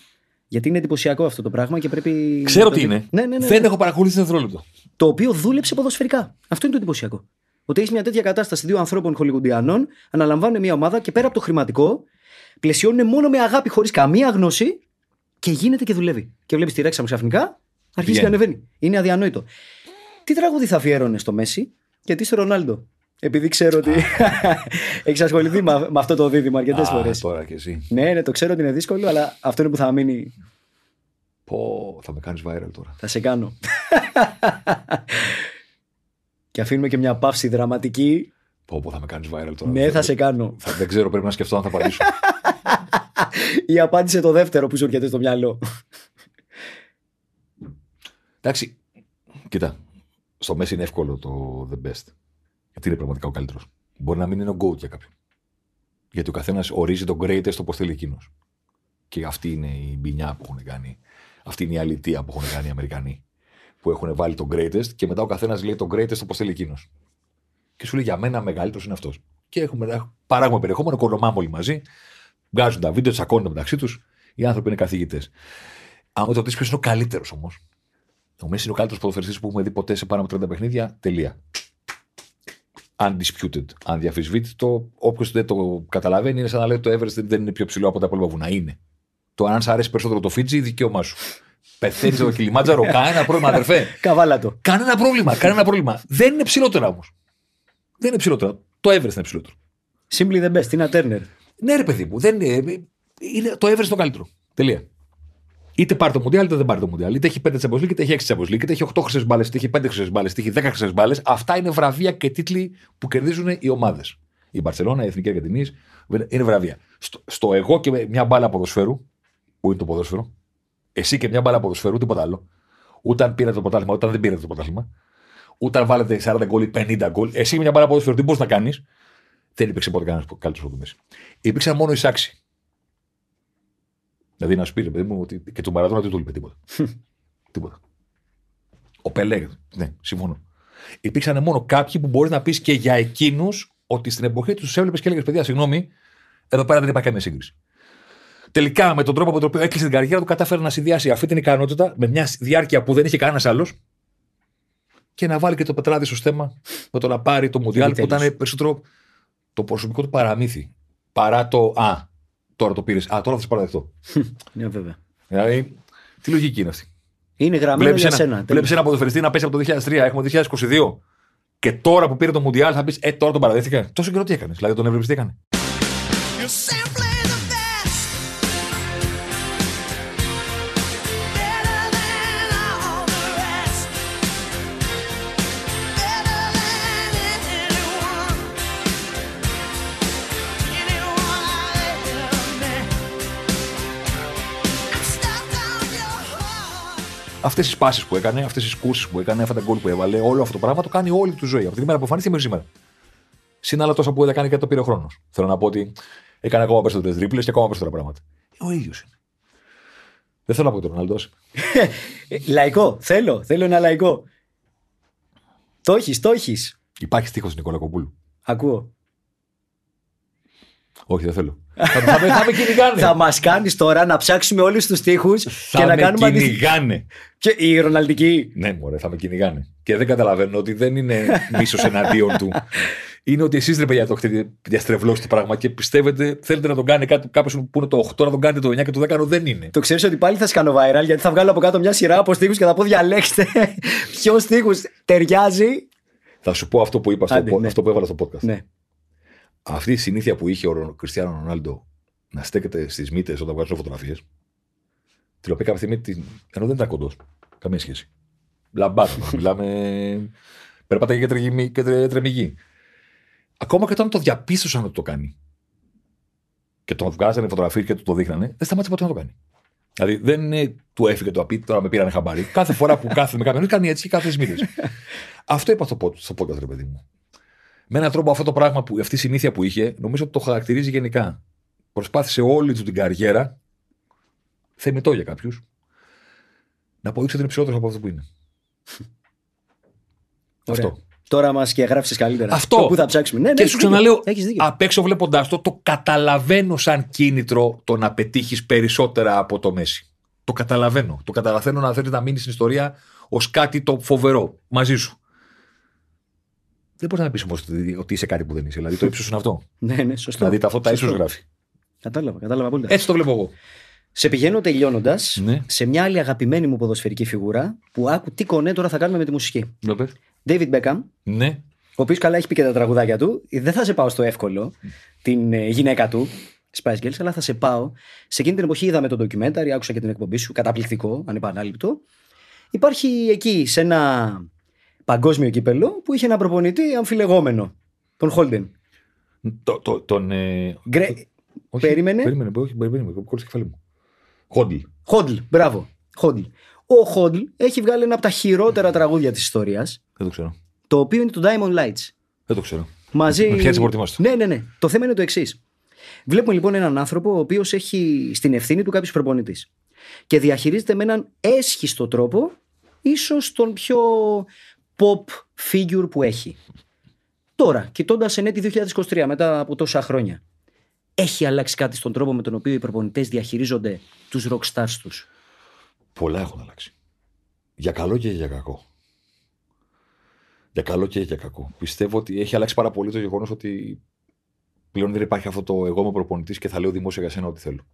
Γιατί είναι εντυπωσιακό αυτό το πράγμα και πρέπει. Ξέρω να τι το- είναι. Ναι, ναι, ναι. Δεν έχω παρακολουθήσει δευτερόλεπτο. Το οποίο δούλεψε ποδοσφαιρικά. Αυτό είναι το εντυπωσιακό. Ότι έχεις μια τέτοια κατάσταση δύο ανθρώπων χολιγουντιανών, αναλαμβάνουν μια ομάδα και πέρα από το χρηματικό, πλαισιώνουν μόνο με αγάπη χωρίς καμία γνώση και γίνεται και δουλεύει. Και βλέπεις τη ρέξα ξαφνικά, αρχίζει και Πηγαίνει. ανεβαίνει. Είναι αδιανόητο. Τι τραγούδι θα αφιέρωνε στο Μέση και τι στο Ρονάλντο; Επειδή ξέρω ότι [laughs] έχεις ασχοληθεί με, με αυτό το δίδυμο αρκετές Α, φορές. Τώρα κι εσύ. Ναι, ναι, το ξέρω ότι είναι δύσκολο, αλλά αυτό είναι που θα μείνει. Πω, θα με κάνεις viral τώρα. Θα σε κάνω. [laughs] και αφήνουμε και μια παύση δραματική. Πω, πω, θα με κάνεις viral τώρα. Ναι, θα σε κάνω. Θα- δεν ξέρω, πρέπει να σκεφτώ αν θα απαντήσω. [laughs] Ή απάντησε το δεύτερο που σου έρχεται στο μυαλό. Εντάξει, κοίτα. Στο Μέση είναι εύκολο το the best. Γιατί είναι πραγματικά ο καλύτερος. Μπορεί να μην είναι ο GOAT για κάποιον. Γιατί ο καθένας ορίζει τον greatest όπως θέλει εκείνος. Και αυτή είναι η μπινιά που έχουν κάνει. Αυτή είναι η αλητία που έχουν κάνει οι Αμερικανοί. Που έχουν βάλει τον greatest και μετά ο καθένας λέει τον greatest όπως θέλει εκείνος. Και σου λέει για μένα μεγαλύτερος είναι αυτός. Και έχουμε, παράγουμε περιεχόμενο, κολομάμε όλοι μαζί. Βγάζουν τα βίντεο, τσακώνονται μεταξύ τους. Οι άνθρωποι είναι καθηγητές. Αν το ρωτήσει ποιος είναι ο καλύτερος όμως, ο Μέση είναι ο καλύτερος ποδοσφαιριστής που έχουμε δει ποτέ σε πάνω από 30 παιχνίδια. Τελεία. Undisputed. Ανδιαφυσβήτητο. Όποιος δεν το καταλαβαίνει είναι σαν να λέει ότι το Everest δεν είναι πιο ψηλό από τα υπόλοιπα βουνά. Είναι. Το αν σ' αρέσει περισσότερο το Φίτζι, δικαίωμά σου. Πεθαίνει το Κιλιμάτζαρο, [laughs] κανένα πρόβλημα, αδερφέ. Καβάλα το. Κανένα πρόβλημα, κανένα πρόβλημα. Δεν είναι ψηλότερα όμως. Δεν είναι ψηλότερα. Το Everest είναι υψηλότερο. Simply the best, Τίνα Turner. Ναι, ρε παιδί μου, δεν είναι. είναι το Everest το καλύτερο. Τελεία. Είτε πάρει το Μουντιάλ είτε δεν πάρει το Μουντιάλ. Είτε έχει 5 Champions League είτε έχει 6 Champions League. Είτε έχει 8 χρυσές μπάλες, είτε έχει 5 χρυσές μπάλες, είτε έχει 10 χρυσές μπάλες. Αυτά είναι βραβεία και τίτλοι που κερδίζουν οι ομάδες. Η Μπαρσελόνα, η Εθνική Αργεντινή είναι βραβεία. Στο, στο εγώ και με μια μπάλα ποδοσφαίρου, που είναι το ποδόσφαιρο, εσύ και μια μπάλα ποδοσφαίρου, τίποτα άλλο. Ούτε αν πήρατε το πρωτάθλημα, ούτε αν δεν πήρατε το πρωτάθλημα. Ούτε αν βάλετε 40 γκολ ή 50 γκολ. Εσύ και μια μπάλα ποδοσφαίρου, τι μπορείς να κάνεις; Δεν υπήρξε ποτέ κανένας καλύτερος από το Μέση. Υπήρξαν μόνο οι σάξοι. Δηλαδή να σου πει, ρε παιδί μου, ότι και του Μαραδόνα δεν του είπε τίποτα. [laughs] τίποτα. Ο Πελέ, ναι, συμφωνώ. Υπήρξαν μόνο κάποιοι που μπορείς να πεις και για εκείνους ότι στην εποχή τους έβλεπες και έλεγες παιδιά, συγγνώμη, εδώ πέρα δεν υπάρχει καμία σύγκριση. Τελικά με τον τρόπο με τον οποίο έκλεισε την καριέρα του, κατάφερε να συνδυάσει αυτή την ικανότητα με μια διάρκεια που δεν είχε κανένας άλλος και να βάλει και το πετράδι στο στέμα με το να πάρει το Μουντιάλ που ήταν περισσότερο το προσωπικό του παραμύθι. Παρά το Α, τώρα το πήρες. Α, τώρα θα σε παραδεχτώ. Ναι, βέβαια. Δηλαδή, τι λογική είναι αυτή; Είναι γραμμένο Βλέπεις για ένα, σένα. βλέπεις ένα ποδοσφαιριστή να πέσει από το 2003, έχουμε το 2022. Και τώρα που πήρε το Μουντιάλ θα πεις Ε, τώρα τον παραδέχτηκα. Τόσο καιρό τι έκανες. Δηλαδή τον έβλεπε τι έκανε. Αυτές τι πάσει που έκανε, αυτές τι κούρσει που έκανε, αυτά τα γκολ που έβαλε, όλο αυτό το πράγμα το κάνει όλη του ζωή. Από την ημέρα που εμφανίστηκε μέχρι σήμερα. Συν άλλα τόσα που δεν κάνει και το πήρε ο χρόνος. Θέλω να πω ότι έκανε ακόμα περισσότερες τρίπλε και ακόμα περισσότερα πράγματα. Ο ίδιος είναι. Δεν θέλω να πω τον Ρονάλντο. Ε, Λαϊκό. Θέλω. Θέλω ένα λαϊκό. Το έχεις, το έχεις. Υπάρχει στίχος Νικόλα Κοπούλου. Ακούω. Όχι, δεν θέλω. θα, θα, με, θα με κυνηγάνε. Θα μας κάνεις τώρα να ψάξουμε όλους τους τοίχου και θα να με κάνουμε αντίστοιχα. κυνηγάνε. Και η Ροναλντική. Ναι, μωρέ, θα με κυνηγάνε. Και δεν καταλαβαίνω ότι δεν είναι μίσος εναντίον του. Είναι ότι εσείς ρε παιδιά το έχετε διαστρεβλώσει το πράγμα και πιστεύετε, θέλετε να τον κάνει κάποιος που είναι το 8, να τον κάνετε το 9 και το 10, ενώ δεν είναι. Το ξέρεις ότι πάλι θα σκάνω viral γιατί θα βγάλω από κάτω μια σειρά από στίχους και θα πω διαλέξτε [laughs] ποιος στίχους ταιριάζει. Θα σου πω αυτό που είπα, στο, Άντε, πο- ναι. αυτό που έβαλα στο podcast. Ναι. Αυτή η συνήθεια που είχε ο Ρο- Κριστιανό Ρονάλντο να στέκεται στις μύτες όταν βγάζουν φωτογραφίες, την οποία κάποια στιγμή. Την... ενώ δεν ήταν κοντός. Καμία σχέση. Λαμπάτα. μιλάμε. Περπάταγε και, τρεγυμί- και τρε- τρεμιγή. Ακόμα και όταν το διαπίστωσαν ότι το κάνει και τον βγάζανε φωτογραφίες και του το δείχνανε, δεν σταμάτησε ποτέ να το κάνει. Δηλαδή δεν είναι του έφυγε το απίτη, τώρα με πήρανε χαμπάρι. Κάθε φορά που κάθεται με κάποιον, κάνει έτσι και κάθε μήνε. [laughs] Αυτό είπα στο, pod- στο podcast, ρε παιδί μου. Με έναν τρόπο αυτό το πράγμα, που, αυτή η συνήθεια που είχε, νομίζω ότι το χαρακτηρίζει γενικά. Προσπάθησε όλη του την καριέρα, θεμητό για κάποιους, να αποδείξει ότι είναι ψηλότερος από αυτό που είναι. Ωραία. Αυτό. Τώρα μας και γράψεις καλύτερα. Αυτό. Το που θα ψάξουμε. Ναι, ναι, και έχεις σου δίκιο. ξαναλέω, Έχεις δίκιο. απ' έξω βλέποντάς το, το καταλαβαίνω σαν κίνητρο το να πετύχεις περισσότερα από το Μέση. Το καταλαβαίνω. Το καταλαβαίνω να θέλεις να μείνεις στην ιστορία ως κάτι το φοβερό μαζί σου. Δεν μπορείς να πεις όμως ότι, ότι είσαι κάτι που δεν είσαι. Δηλαδή το ύψος είναι αυτό. [laughs] Ναι, ναι, σωστό. δηλαδή τα φώτα Σωστό. ίσως γράφει. Κατάλαβα, κατάλαβα απόλυτα. Έτσι το βλέπω εγώ. Σε πηγαίνω τελειώνοντας Ναι. σε μια άλλη αγαπημένη μου ποδοσφαιρική φιγούρα που άκου τι κονέ τώρα θα κάνουμε με τη μουσική. Βλέπεις. David Beckham, Ναι. ο οποίος καλά έχει πει και τα τραγουδάκια του. Δεν θα σε πάω στο εύκολο, την ε, γυναίκα του, Spice Girls, αλλά θα σε πάω. Σε εκείνη την εποχή είδαμε το ντοκιμένταρι, άκουσα και την εκπομπή σου, καταπληκτικό, ανεπανάληπτο. Υπάρχει εκεί σε ένα παγκόσμιο κύπελο που είχε ένα προπονητή αμφιλεγόμενο, τον Χόλντεν. Το, το, τον. Ε, Γκρε... όχι, Περίμενε. Περίμενε, όχι, περίμενε. Κόλλησε το κεφάλι μου. Χόντλ. Χόντλ, μπράβο. Χόντλ. Ο Χόντλ έχει βγάλει ένα από τα χειρότερα τραγούδια της ιστορίας, Δεν το ξέρω. το οποίο είναι το Diamond Lights. Δεν το ξέρω. Μαζί... Με πιάνεις απορτιμάστο. Ναι, ναι, ναι. Το θέμα είναι το εξής. Βλέπουμε λοιπόν έναν άνθρωπο ο οποίος έχει στην ευθύνη του κάποιο προπονητής. Και διαχειρίζεται με έναν έσχιστο τρόπο, ίσως τον πιο pop figure που έχει. Τώρα, κοιτώντας εν έτη 2023, μετά από τόσα χρόνια, έχει αλλάξει κάτι στον τρόπο με τον οποίο οι προπονητές διαχειρίζονται τους rockstars τους; Πολλά έχουν αλλάξει. Για καλό και για κακό. Για καλό και για κακό. Πιστεύω ότι έχει αλλάξει πάρα πολύ το γεγονός ότι πλέον δεν υπάρχει αυτό το εγώ είμαι προπονητής και θα λέω δημόσια για σένα ό,τι θέλω.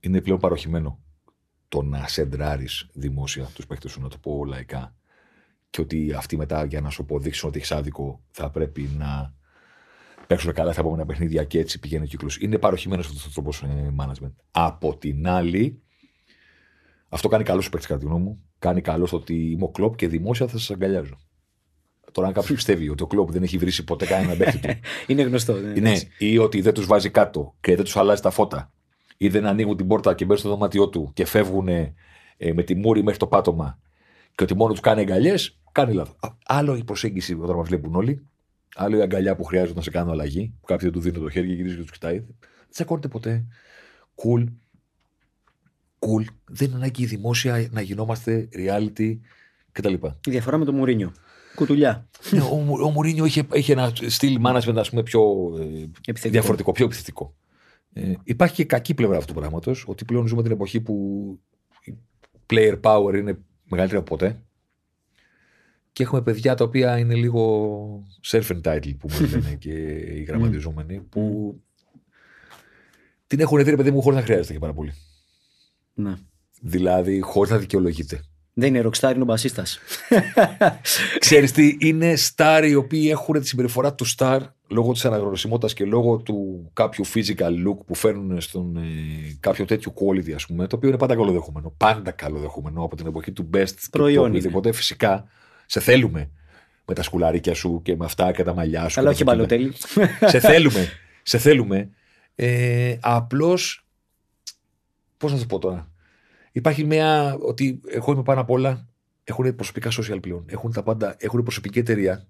Είναι πλέον παροχημένο το να σεντράρεις δημόσια τους παίχτες σου, να το πω λαϊκά, και ότι αυτοί μετά για να σου αποδείξουν ότι έχεις άδικο θα πρέπει να παίξουν καλά στα επόμενα παιχνίδια και έτσι πηγαίνει ο κύκλος. Είναι παροχημένος αυτός ο τρόπος management. Από την άλλη, αυτό κάνει καλό στου παίκτε κατά τη γνώμη μου. Κάνει καλό στο ότι είμαι ο κλοπ και δημόσια θα σας αγκαλιάζω. Τώρα, αν κάποιος πιστεύει ότι ο κλοπ δεν έχει βρει ποτέ κανένα παίκτη του [laughs] Είναι γνωστό. ναι, ναι, εντάξει. ή ότι δεν τους βάζει κάτω και δεν τους αλλάζει τα φώτα, ή δεν ανοίγουν την πόρτα και μπαίνουν στο δωμάτιό του και φεύγουν ε, με τη μούρη μέχρι το πάτωμα και ότι μόνο τους κάνει αγκαλιές, κάνει λάθος. Άλλο η προσέγγιση όταν μας βλέπουν όλοι, άλλο η αγκαλιά που χρειάζεται να σε κάνω αλλαγή, που κάποιοι δεν του δίνουν το χέρι και γυρίζει και τους κοιτάει. Δεν τσακώνεται ποτέ. Cool. Cool. Δεν είναι ανάγκη δημόσια να γινόμαστε reality κτλ. Η διαφορά με το Μουρίνιο. Κουτουλιά. Ναι, ο, Μου- ο Μουρίνιο είχε, είχε ένα στυλ management ας πούμε, πιο ε, Επιθετικό. διαφορετικό, πιο επιθετικό. Ε, υπάρχει και κακή πλευρά αυτού του πράγματος, ότι πλέον ζούμε την εποχή που η player power είναι μεγαλύτερη από ποτέ. Και έχουμε παιδιά τα οποία είναι λίγο self-entitled που μου [laughs] λένε και οι γραμματιζόμενοι, που την έχουν δει ρε παιδί μου χωρίς να χρειάζεται και πάρα πολύ. Ναι. Δηλαδή, χωρίς να δικαιολογείται. Δεν είναι rockstar, είναι ο μπασίστας. [laughs] Ξέρεις τι, είναι στάρ οι οποίοι έχουν τη συμπεριφορά του στάρ λόγω της αναγνωρισιμότητας και λόγω του κάποιου physical look που φέρνουν στον ε, κάποιο τέτοιο quality ας πούμε, το οποίο είναι πάντα καλοδεχούμενο. Πάντα καλοδεχούμενο από την εποχή του best. και Προϊόν του είναι. οτιδήποτε. Φυσικά, σε θέλουμε με τα σκουλαρίκια σου και με αυτά και τα μαλλιά σου. Αλλά και όχι τα μπαλοτέλη. σε θέλουμε. Σε θέλουμε. Ε, Απλώς. Πώς να το πω τώρα. Υπάρχει μια. Ότι εγώ είμαι πάνω απ' όλα. Έχουν προσωπικά social πλέον. Έχουν τα πάντα. Έχουν προσωπική εταιρεία.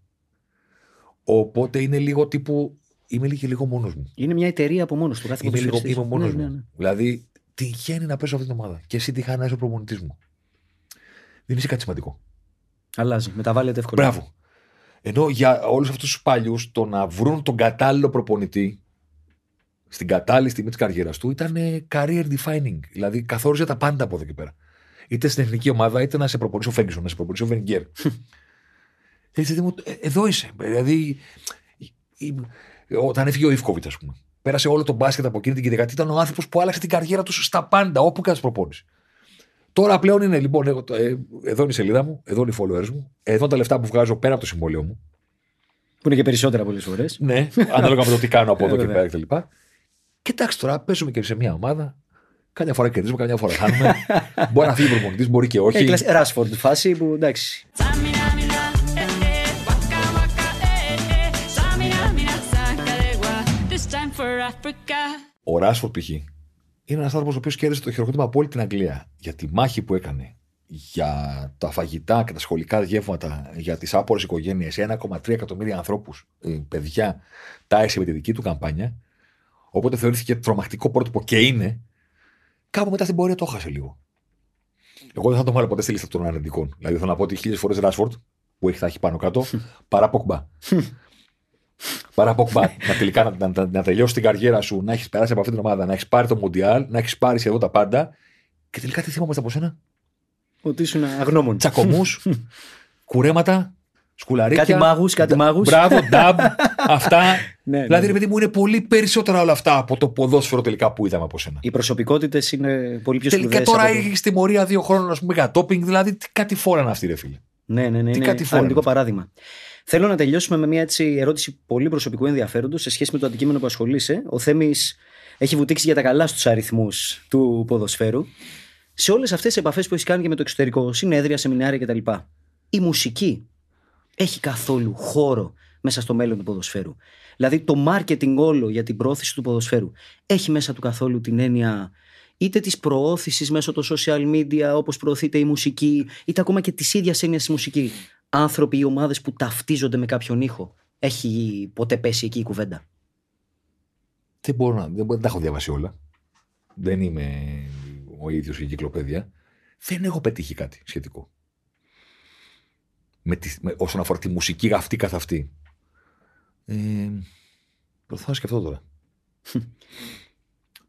Οπότε είναι λίγο τύπου. Είμαι λίγο, λίγο μόνος μου. Είναι μια εταιρεία από μόνος του. Κάθε Είμαι, λίγο, ποδοσφαιριστής. είμαι μόνος Ναι, μου. ναι, ναι. Δηλαδή, τυχαίνει να παίζω αυτή την ομάδα. Και εσύ τυχαίνει να είσαι ο προπονητής μου. Δεν είσαι κάτι σημαντικό. Αλλάζει. Μεταβάλλεται εύκολα. Μπράβο. Ενώ για όλους αυτούς τους παλιούς το να βρουν τον κατάλληλο προπονητή στην κατάλληλη στιγμή της καριέρας του ήταν ε, career defining. Δηλαδή καθόριζε τα πάντα από εδώ και πέρα. Είτε στην εθνική ομάδα, είτε να σε προπονήσει ο Φέγγισον, να σε προπονήσει ο Βενγκέρ. [laughs] Έτσι, μου, ε, εδώ είσαι. Δηλαδή, η- η- όταν έφυγε ο Ιβκοβιτς, ας πούμε. Πέρασε όλο το μπάσκετ από εκείνη την δεκαετία. Ήταν ο άνθρωπος που άλλαξε την καριέρα τους στα πάντα, όπου και να προπόνηση. Τώρα πλέον είναι λοιπόν, εγώ, το- ε, εδώ είναι η σελίδα μου, εδώ είναι οι followers μου, εδώ είναι τα λεφτά που βγάζω πέρα από το συμβόλαιο μου. Που είναι και περισσότερα πολλές φορές. Ναι, ανάλογα με το τι κάνω [laughs] από εδώ Ε, και βέβαια. πέρα κτλ. Και εντάξει τώρα, παίζουμε και σε μια ομάδα. Καμιά φορά κερδίζουμε, καμιά φορά χάνουμε. [laughs] μπορεί να φύγει ο προπονητής, μπορεί και όχι. Ράσφορντ φάση που εντάξει. Samina, mina, eh, eh, waka, waka, eh, eh. Samina, mina, sakarewa. This time for Africa. Ο Ράσφορντ π.χ. είναι ένας άνθρωπος ο οποίος κέρδισε το χειροκρότημα από όλη την Αγγλία για τη μάχη που έκανε για τα φαγητά και τα σχολικά γεύματα για τις άπορες οικογένειες. 1,3 εκατομμύρια ανθρώπους, παιδιά, τάισε με τη δική του καμπάνια. Οπότε θεωρήθηκε τρομακτικό πρότυπο και είναι. Κάπου μετά στην πορεία το έχασε λίγο. Εγώ δεν θα το βάλω ποτέ στη λίστα των αρνητικών. Δηλαδή θέλω να πω ότι χίλιες φορές Ράσφορντ, που έχει, θα έχει πάνω κάτω, παρά Ποκμπά. Παρά Ποκμπά. να τελικά να, να, να τελειώσει την καριέρα σου, να έχεις περάσει από αυτή την ομάδα, να έχεις πάρει το Μοντιάλ, να έχεις πάρει σχεδόν τα πάντα. Και τελικά τι θυμόμαστε από σένα; Ότι ήσουν αγνώμων. Τσακωμούς, [laughs] κουρέματα, σκουλαρίκια. Κάτι μάγους, κάτι Ντα- μάγους. Μπράβο, νταμπ, [laughs] αυτά. Ναι, ναι, δηλαδή, ναι. ρε παιδί μου, είναι πολύ περισσότερα όλα αυτά από το ποδόσφαιρο τελικά που είδαμε από σένα. Οι προσωπικότητες είναι πολύ πιο Τελικά σπουδαίες. τώρα έχεις τιμωρία δύο χρόνων, ας πούμε, για τόπινγκ. Δηλαδή, τι κάτι φόρανε αυτή, ρε φίλε. Ναι, ναι, ναι. Τι Είναι κάτι φόρμα. αρνητικό παράδειγμα. Θέλω να τελειώσουμε με μια έτσι ερώτηση πολύ προσωπικού ενδιαφέροντος σε σχέση με το αντικείμενο που ασχολείσαι. Ο Θέμης έχει βουτήξει για τα καλά στους αριθμούς του ποδοσφαίρου. Σε όλες αυτές τις επαφές που έχεις κάνει και με το εξωτερικό, συνέδρια, σεμινάρια κτλ. Η μουσική έχει καθόλου χώρο μέσα στο μέλλον του ποδοσφαίρου; Δηλαδή το marketing όλο για την προώθηση του ποδοσφαίρου έχει μέσα του καθόλου την έννοια είτε της προώθησης μέσω των social media όπως προωθείται η μουσική είτε ακόμα και της ίδιας έννοιας της μουσική. Άνθρωποι ή ομάδες που ταυτίζονται με κάποιον ήχο. Έχει ποτέ πέσει εκεί η κουβέντα; Δεν μπορώ να. Δεν, μπορώ- δεν τα έχω διαβάσει όλα. Δεν είμαι ο ίδιος η εγκυκλοπαίδεια. Δεν έχω πετύχει κάτι σχετικό. Με τη, με, όσον αφορά τη μουσική αυτή καθ' αυτή. Ε, προσπαθώ να σκεφτώ τώρα. [laughs]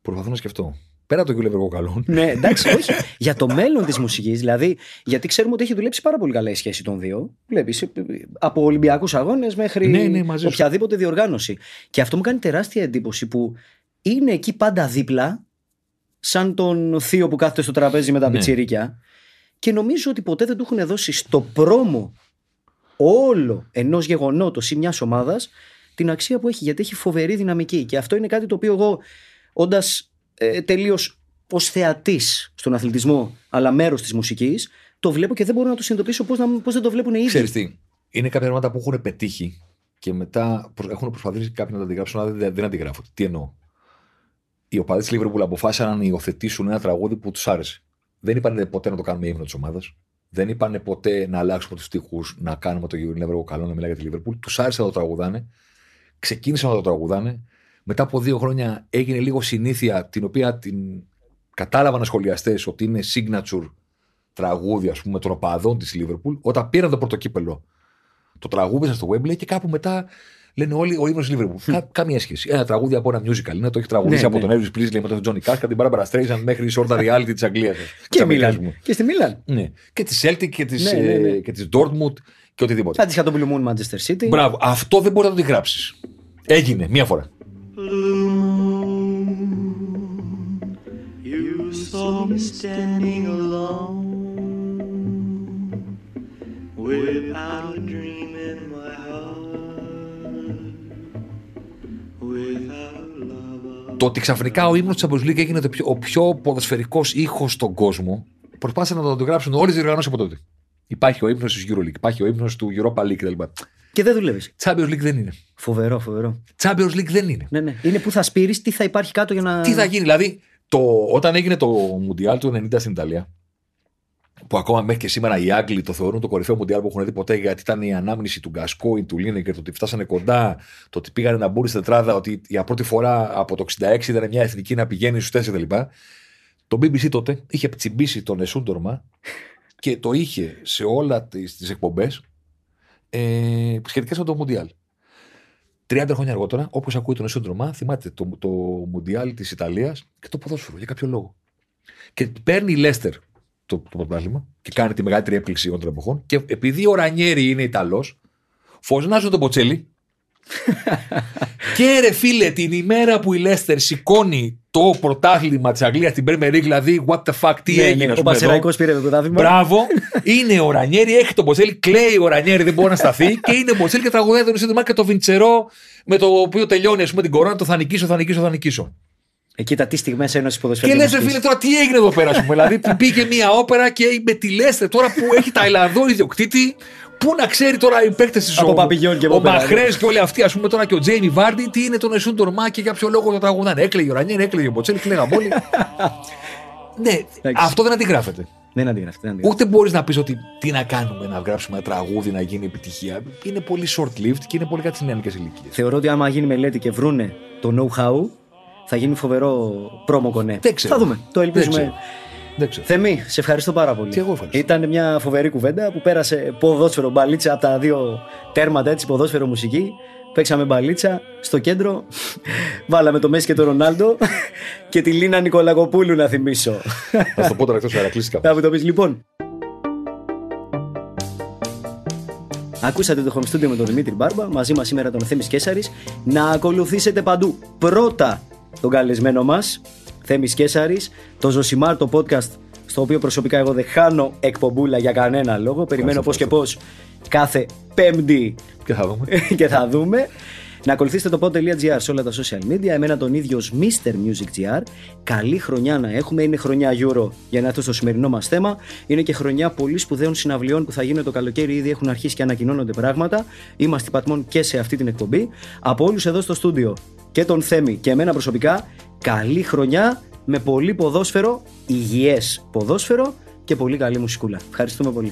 προσπαθώ να σκεφτώ. Πέρα από το Γιούλε Βεργοκαλόν. ναι, εντάξει, όχι. [laughs] Για το μέλλον της μουσικής, δηλαδή, γιατί ξέρουμε ότι έχει δουλέψει πάρα πολύ καλά η σχέση των δύο. Βλέπεις από Ολυμπιακούς αγώνες μέχρι Ναι, ναι, μαζί σου. οποιαδήποτε διοργάνωση. Και αυτό μου κάνει τεράστια εντύπωση που είναι εκεί πάντα δίπλα, σαν τον θείο που κάθεται στο τραπέζι με τα Ναι. πιτσιρίκια. Και νομίζω ότι ποτέ δεν του έχουν δώσει στο πρόμο όλο ενός γεγονότος ή μιας ομάδας την αξία που έχει, γιατί έχει φοβερή δυναμική. Και αυτό είναι κάτι το οποίο εγώ, όντας ε, τελείως ως θεατής στον αθλητισμό, αλλά μέρος της μουσικής, το βλέπω και δεν μπορώ να το συνειδητοποιήσω πώς πώς δεν το βλέπουν οι ίδιοι. Ξέρεις τι, είναι κάποια πράγματα που έχουν πετύχει και μετά προ- έχουν προσπαθήσει κάποιοι να τα αντιγράψουν, αλλά δεν, δεν αντιγράφονται. Τι εννοώ. Οι οπαδοί της Λίβερπουλ αποφάσισαν να υιοθετήσουν ένα τραγούδι που τους άρεσε. Δεν είπαν ποτέ να το κάνουμε ύμνο της ομάδας. Δεν είπαν ποτέ να αλλάξουμε τους τοίχου, να κάνουμε το Λίβερπουλ καλό, να μιλάει για τη Λίβερπουλ. Τους άρεσε να το τραγουδάνε. Ξεκίνησαν να το τραγουδάνε. Μετά από δύο χρόνια έγινε λίγο συνήθεια, την οποία την κατάλαβαν οι σχολιαστές ότι είναι signature τραγούδι, ας πούμε, των οπαδών της Λίβερπουλ. Όταν πήραν το πρωτοκύπελο, το τραγούδισαν στο Wembley και κάπου μετά λένε όλοι ο ύμνος τη Λίβερπουλ. Κα, καμία σχέση. Ένα τραγούδι από ένα musical. Είναι το έχει τραγουδίσει Ναι, από ναι. τον Elvis Presley με τον Johnny Cash και την Barbara Streisand μέχρι η σόρτα reality της Αγγλίας. Και Μίλαν. Και στη Μίλαν. Ναι. Και της Celtic και της Ναι, ναι, ναι. ε, και της Dortmund και οτιδήποτε. Θα τη είχα τον Blue Moon Manchester City. Μπράβο. Αυτό δεν μπορεί να το αντιγράψεις. Έγινε μία φορά. You saw me standing alone without a dream in my heart, without love. Το ότι ξαφνικά ο ύμνος της Champions League έγινε το πιο, ο πιο ποδοσφαιρικός ήχος στον κόσμο, προσπάθησαν να το αντιγράψουν όλες τι διοργανώσεις από τότε. Υπάρχει ο ύμνος της Euroleague, υπάρχει ο ύμνος του Europa League κτλ. Και δεν δουλεύεις. Champions League δεν είναι. Φοβερό, φοβερό. Champions League δεν είναι. Ναι, ναι. Είναι που θα σπείρεις, τι θα υπάρχει κάτω για να. Τι θα γίνει, δηλαδή, το, όταν έγινε το Μουντιάλ του 90 στην Ιταλία, που ακόμα μέχρι και σήμερα οι Άγγλοι το θεωρούν το κορυφαίο Μουντιάλ που έχουν δει ποτέ, γιατί ήταν η ανάμνηση του Γκασκόη, του Λίνεγκερ, το ότι φτάσανε κοντά, το ότι πήγανε να μπουν στην τετράδα, ότι για πρώτη φορά από το 66 ήταν μια εθνική να πηγαίνει στους 4 κτλ. Το BBC τότε είχε τσιμπήσει τον Εσούντορμα και το είχε σε όλα τις τις εκπομπές ε, σχετικές με το Μουντιάλ. 30 χρόνια αργότερα, όποιο ακούει τον Εσούντρομα, θυμάται το, το Μουντιάλ της Ιταλίας και το ποδόσφαιρο για κάποιο λόγο. Και παίρνει η Λέστερ το, το πρωτάθλημα και κάνει τη μεγαλύτερη έκπληξη όλων των εποχών. Και επειδή ο Ρανιέρη είναι Ιταλός, φωνάζουν τον Ποτσέλη. Και ρε φίλε, την ημέρα που η Λέστερ σηκώνει το πρωτάθλημα της Αγγλίας στην Premier League, δηλαδή, what the fuck, τι Ναι, έγινε, ναι, ας ο πούμε, εδώ. Πασεραϊκό πήρε το πρωτάθλημα. Μπράβο. είναι ο Ρανιέρη, έχει τον Μποτσέλη, κλαίει ο Ρανιέρη, δεν μπορεί να σταθεί. και είναι ο Μποτσέλη και τραγουδάει τον Ισίδημα και το Βιντσερό με το οποίο τελειώνει ας πούμε, την κορώνα. Το θα νικήσω, θα νικήσω, θα νικήσω. Εκεί τα τι στιγμές ένωσης Και ποδοσφαίρου. λε, φίλε, τώρα τι έγινε εδώ πέρα, ας πούμε. δηλαδή, που πήγε μια όπερα και με τη Λέστερ τώρα που έχει Ταϊλανδό ιδιοκτήτη. Πού να ξέρει τώρα οι παίκτες της Από Παπηγιόν και Ο από πέρα, Μαχρέ και όλοι αυτοί, ας πούμε τώρα και ο Τζέιμι Βάρντι, τι είναι τον Εσούν Τορμά και για ποιο λόγο το τραγουδάνε. Έκλαιγε ο Ρανιέρη, έκλαιγε ο Μποτσέλη, κλαίγαν όλοι. [laughs] ναι, αυτό δεν αντιγράφεται. Δεν αντιγράφει. δεν αντιγράφει. Ούτε μπορείς να πεις ότι τι να κάνουμε, να γράψουμε ένα τραγούδι να γίνει επιτυχία. Είναι πολύ short-lived και είναι πολύ κάτι στις νεανικές ηλικίες. Θεωρώ ότι άμα γίνει μελέτη και βρούνε το know-how, θα γίνει φοβερό πρόμο κονέ. Δεν ξέρω. Θα δούμε. Το Δεν ελπίζουμε. Ξέρω. Δεν ξέρω. Θεμή, σε ευχαριστώ πάρα πολύ. Και εγώ ευχαριστώ. Ήταν μια φοβερή κουβέντα που πέρασε ποδόσφαιρο μπαλίτσα από τα δύο τέρματα έτσι, ποδόσφαιρο μουσική. Παίξαμε μπαλίτσα στο κέντρο. [laughs] Βάλαμε το Μέση και το Ρονάλντο [laughs] και τη Λίνα Νικολακοπούλου να θυμίσω. Θα σου το πω τώρα εκτός [laughs] να κλείσει Θα μου το πεις λοιπόν. Ακούσατε το Home Studio με τον Δημήτρη Μπάρμπα, μαζί μας σήμερα τον Θέμης Κέσαρης. Να ακολουθήσετε παντού πρώτα τον καλεσμένο μας, Θέμης Κέσαρης, το Ζωσιμάρ, το podcast στο οποίο προσωπικά εγώ δεν χάνω εκπομπούλα για κανένα λόγο. Περιμένω πώς και πώς κάθε πέμπτη Και θα δούμε. [laughs] και θα δούμε. Να ακολουθήσετε το pod.gr σε όλα τα social media. Εμένα τον ίδιο ως Mr. Music GR. Καλή χρονιά να έχουμε. Είναι χρονιά Euro για να έρθω στο σημερινό μας θέμα. Είναι και χρονιά πολύ σπουδαίων συναυλιών που θα γίνουν το καλοκαίρι. Ήδη έχουν αρχίσει και ανακοινώνονται πράγματα. Είμαστε πατμόν και σε αυτή την εκπομπή. Από όλους εδώ στο στούντιο και τον Θέμη και εμένα προσωπικά. Καλή χρονιά με πολύ ποδόσφαιρο, υγιές ποδόσφαιρο και πολύ καλή μουσικούλα. Ευχαριστούμε πολύ.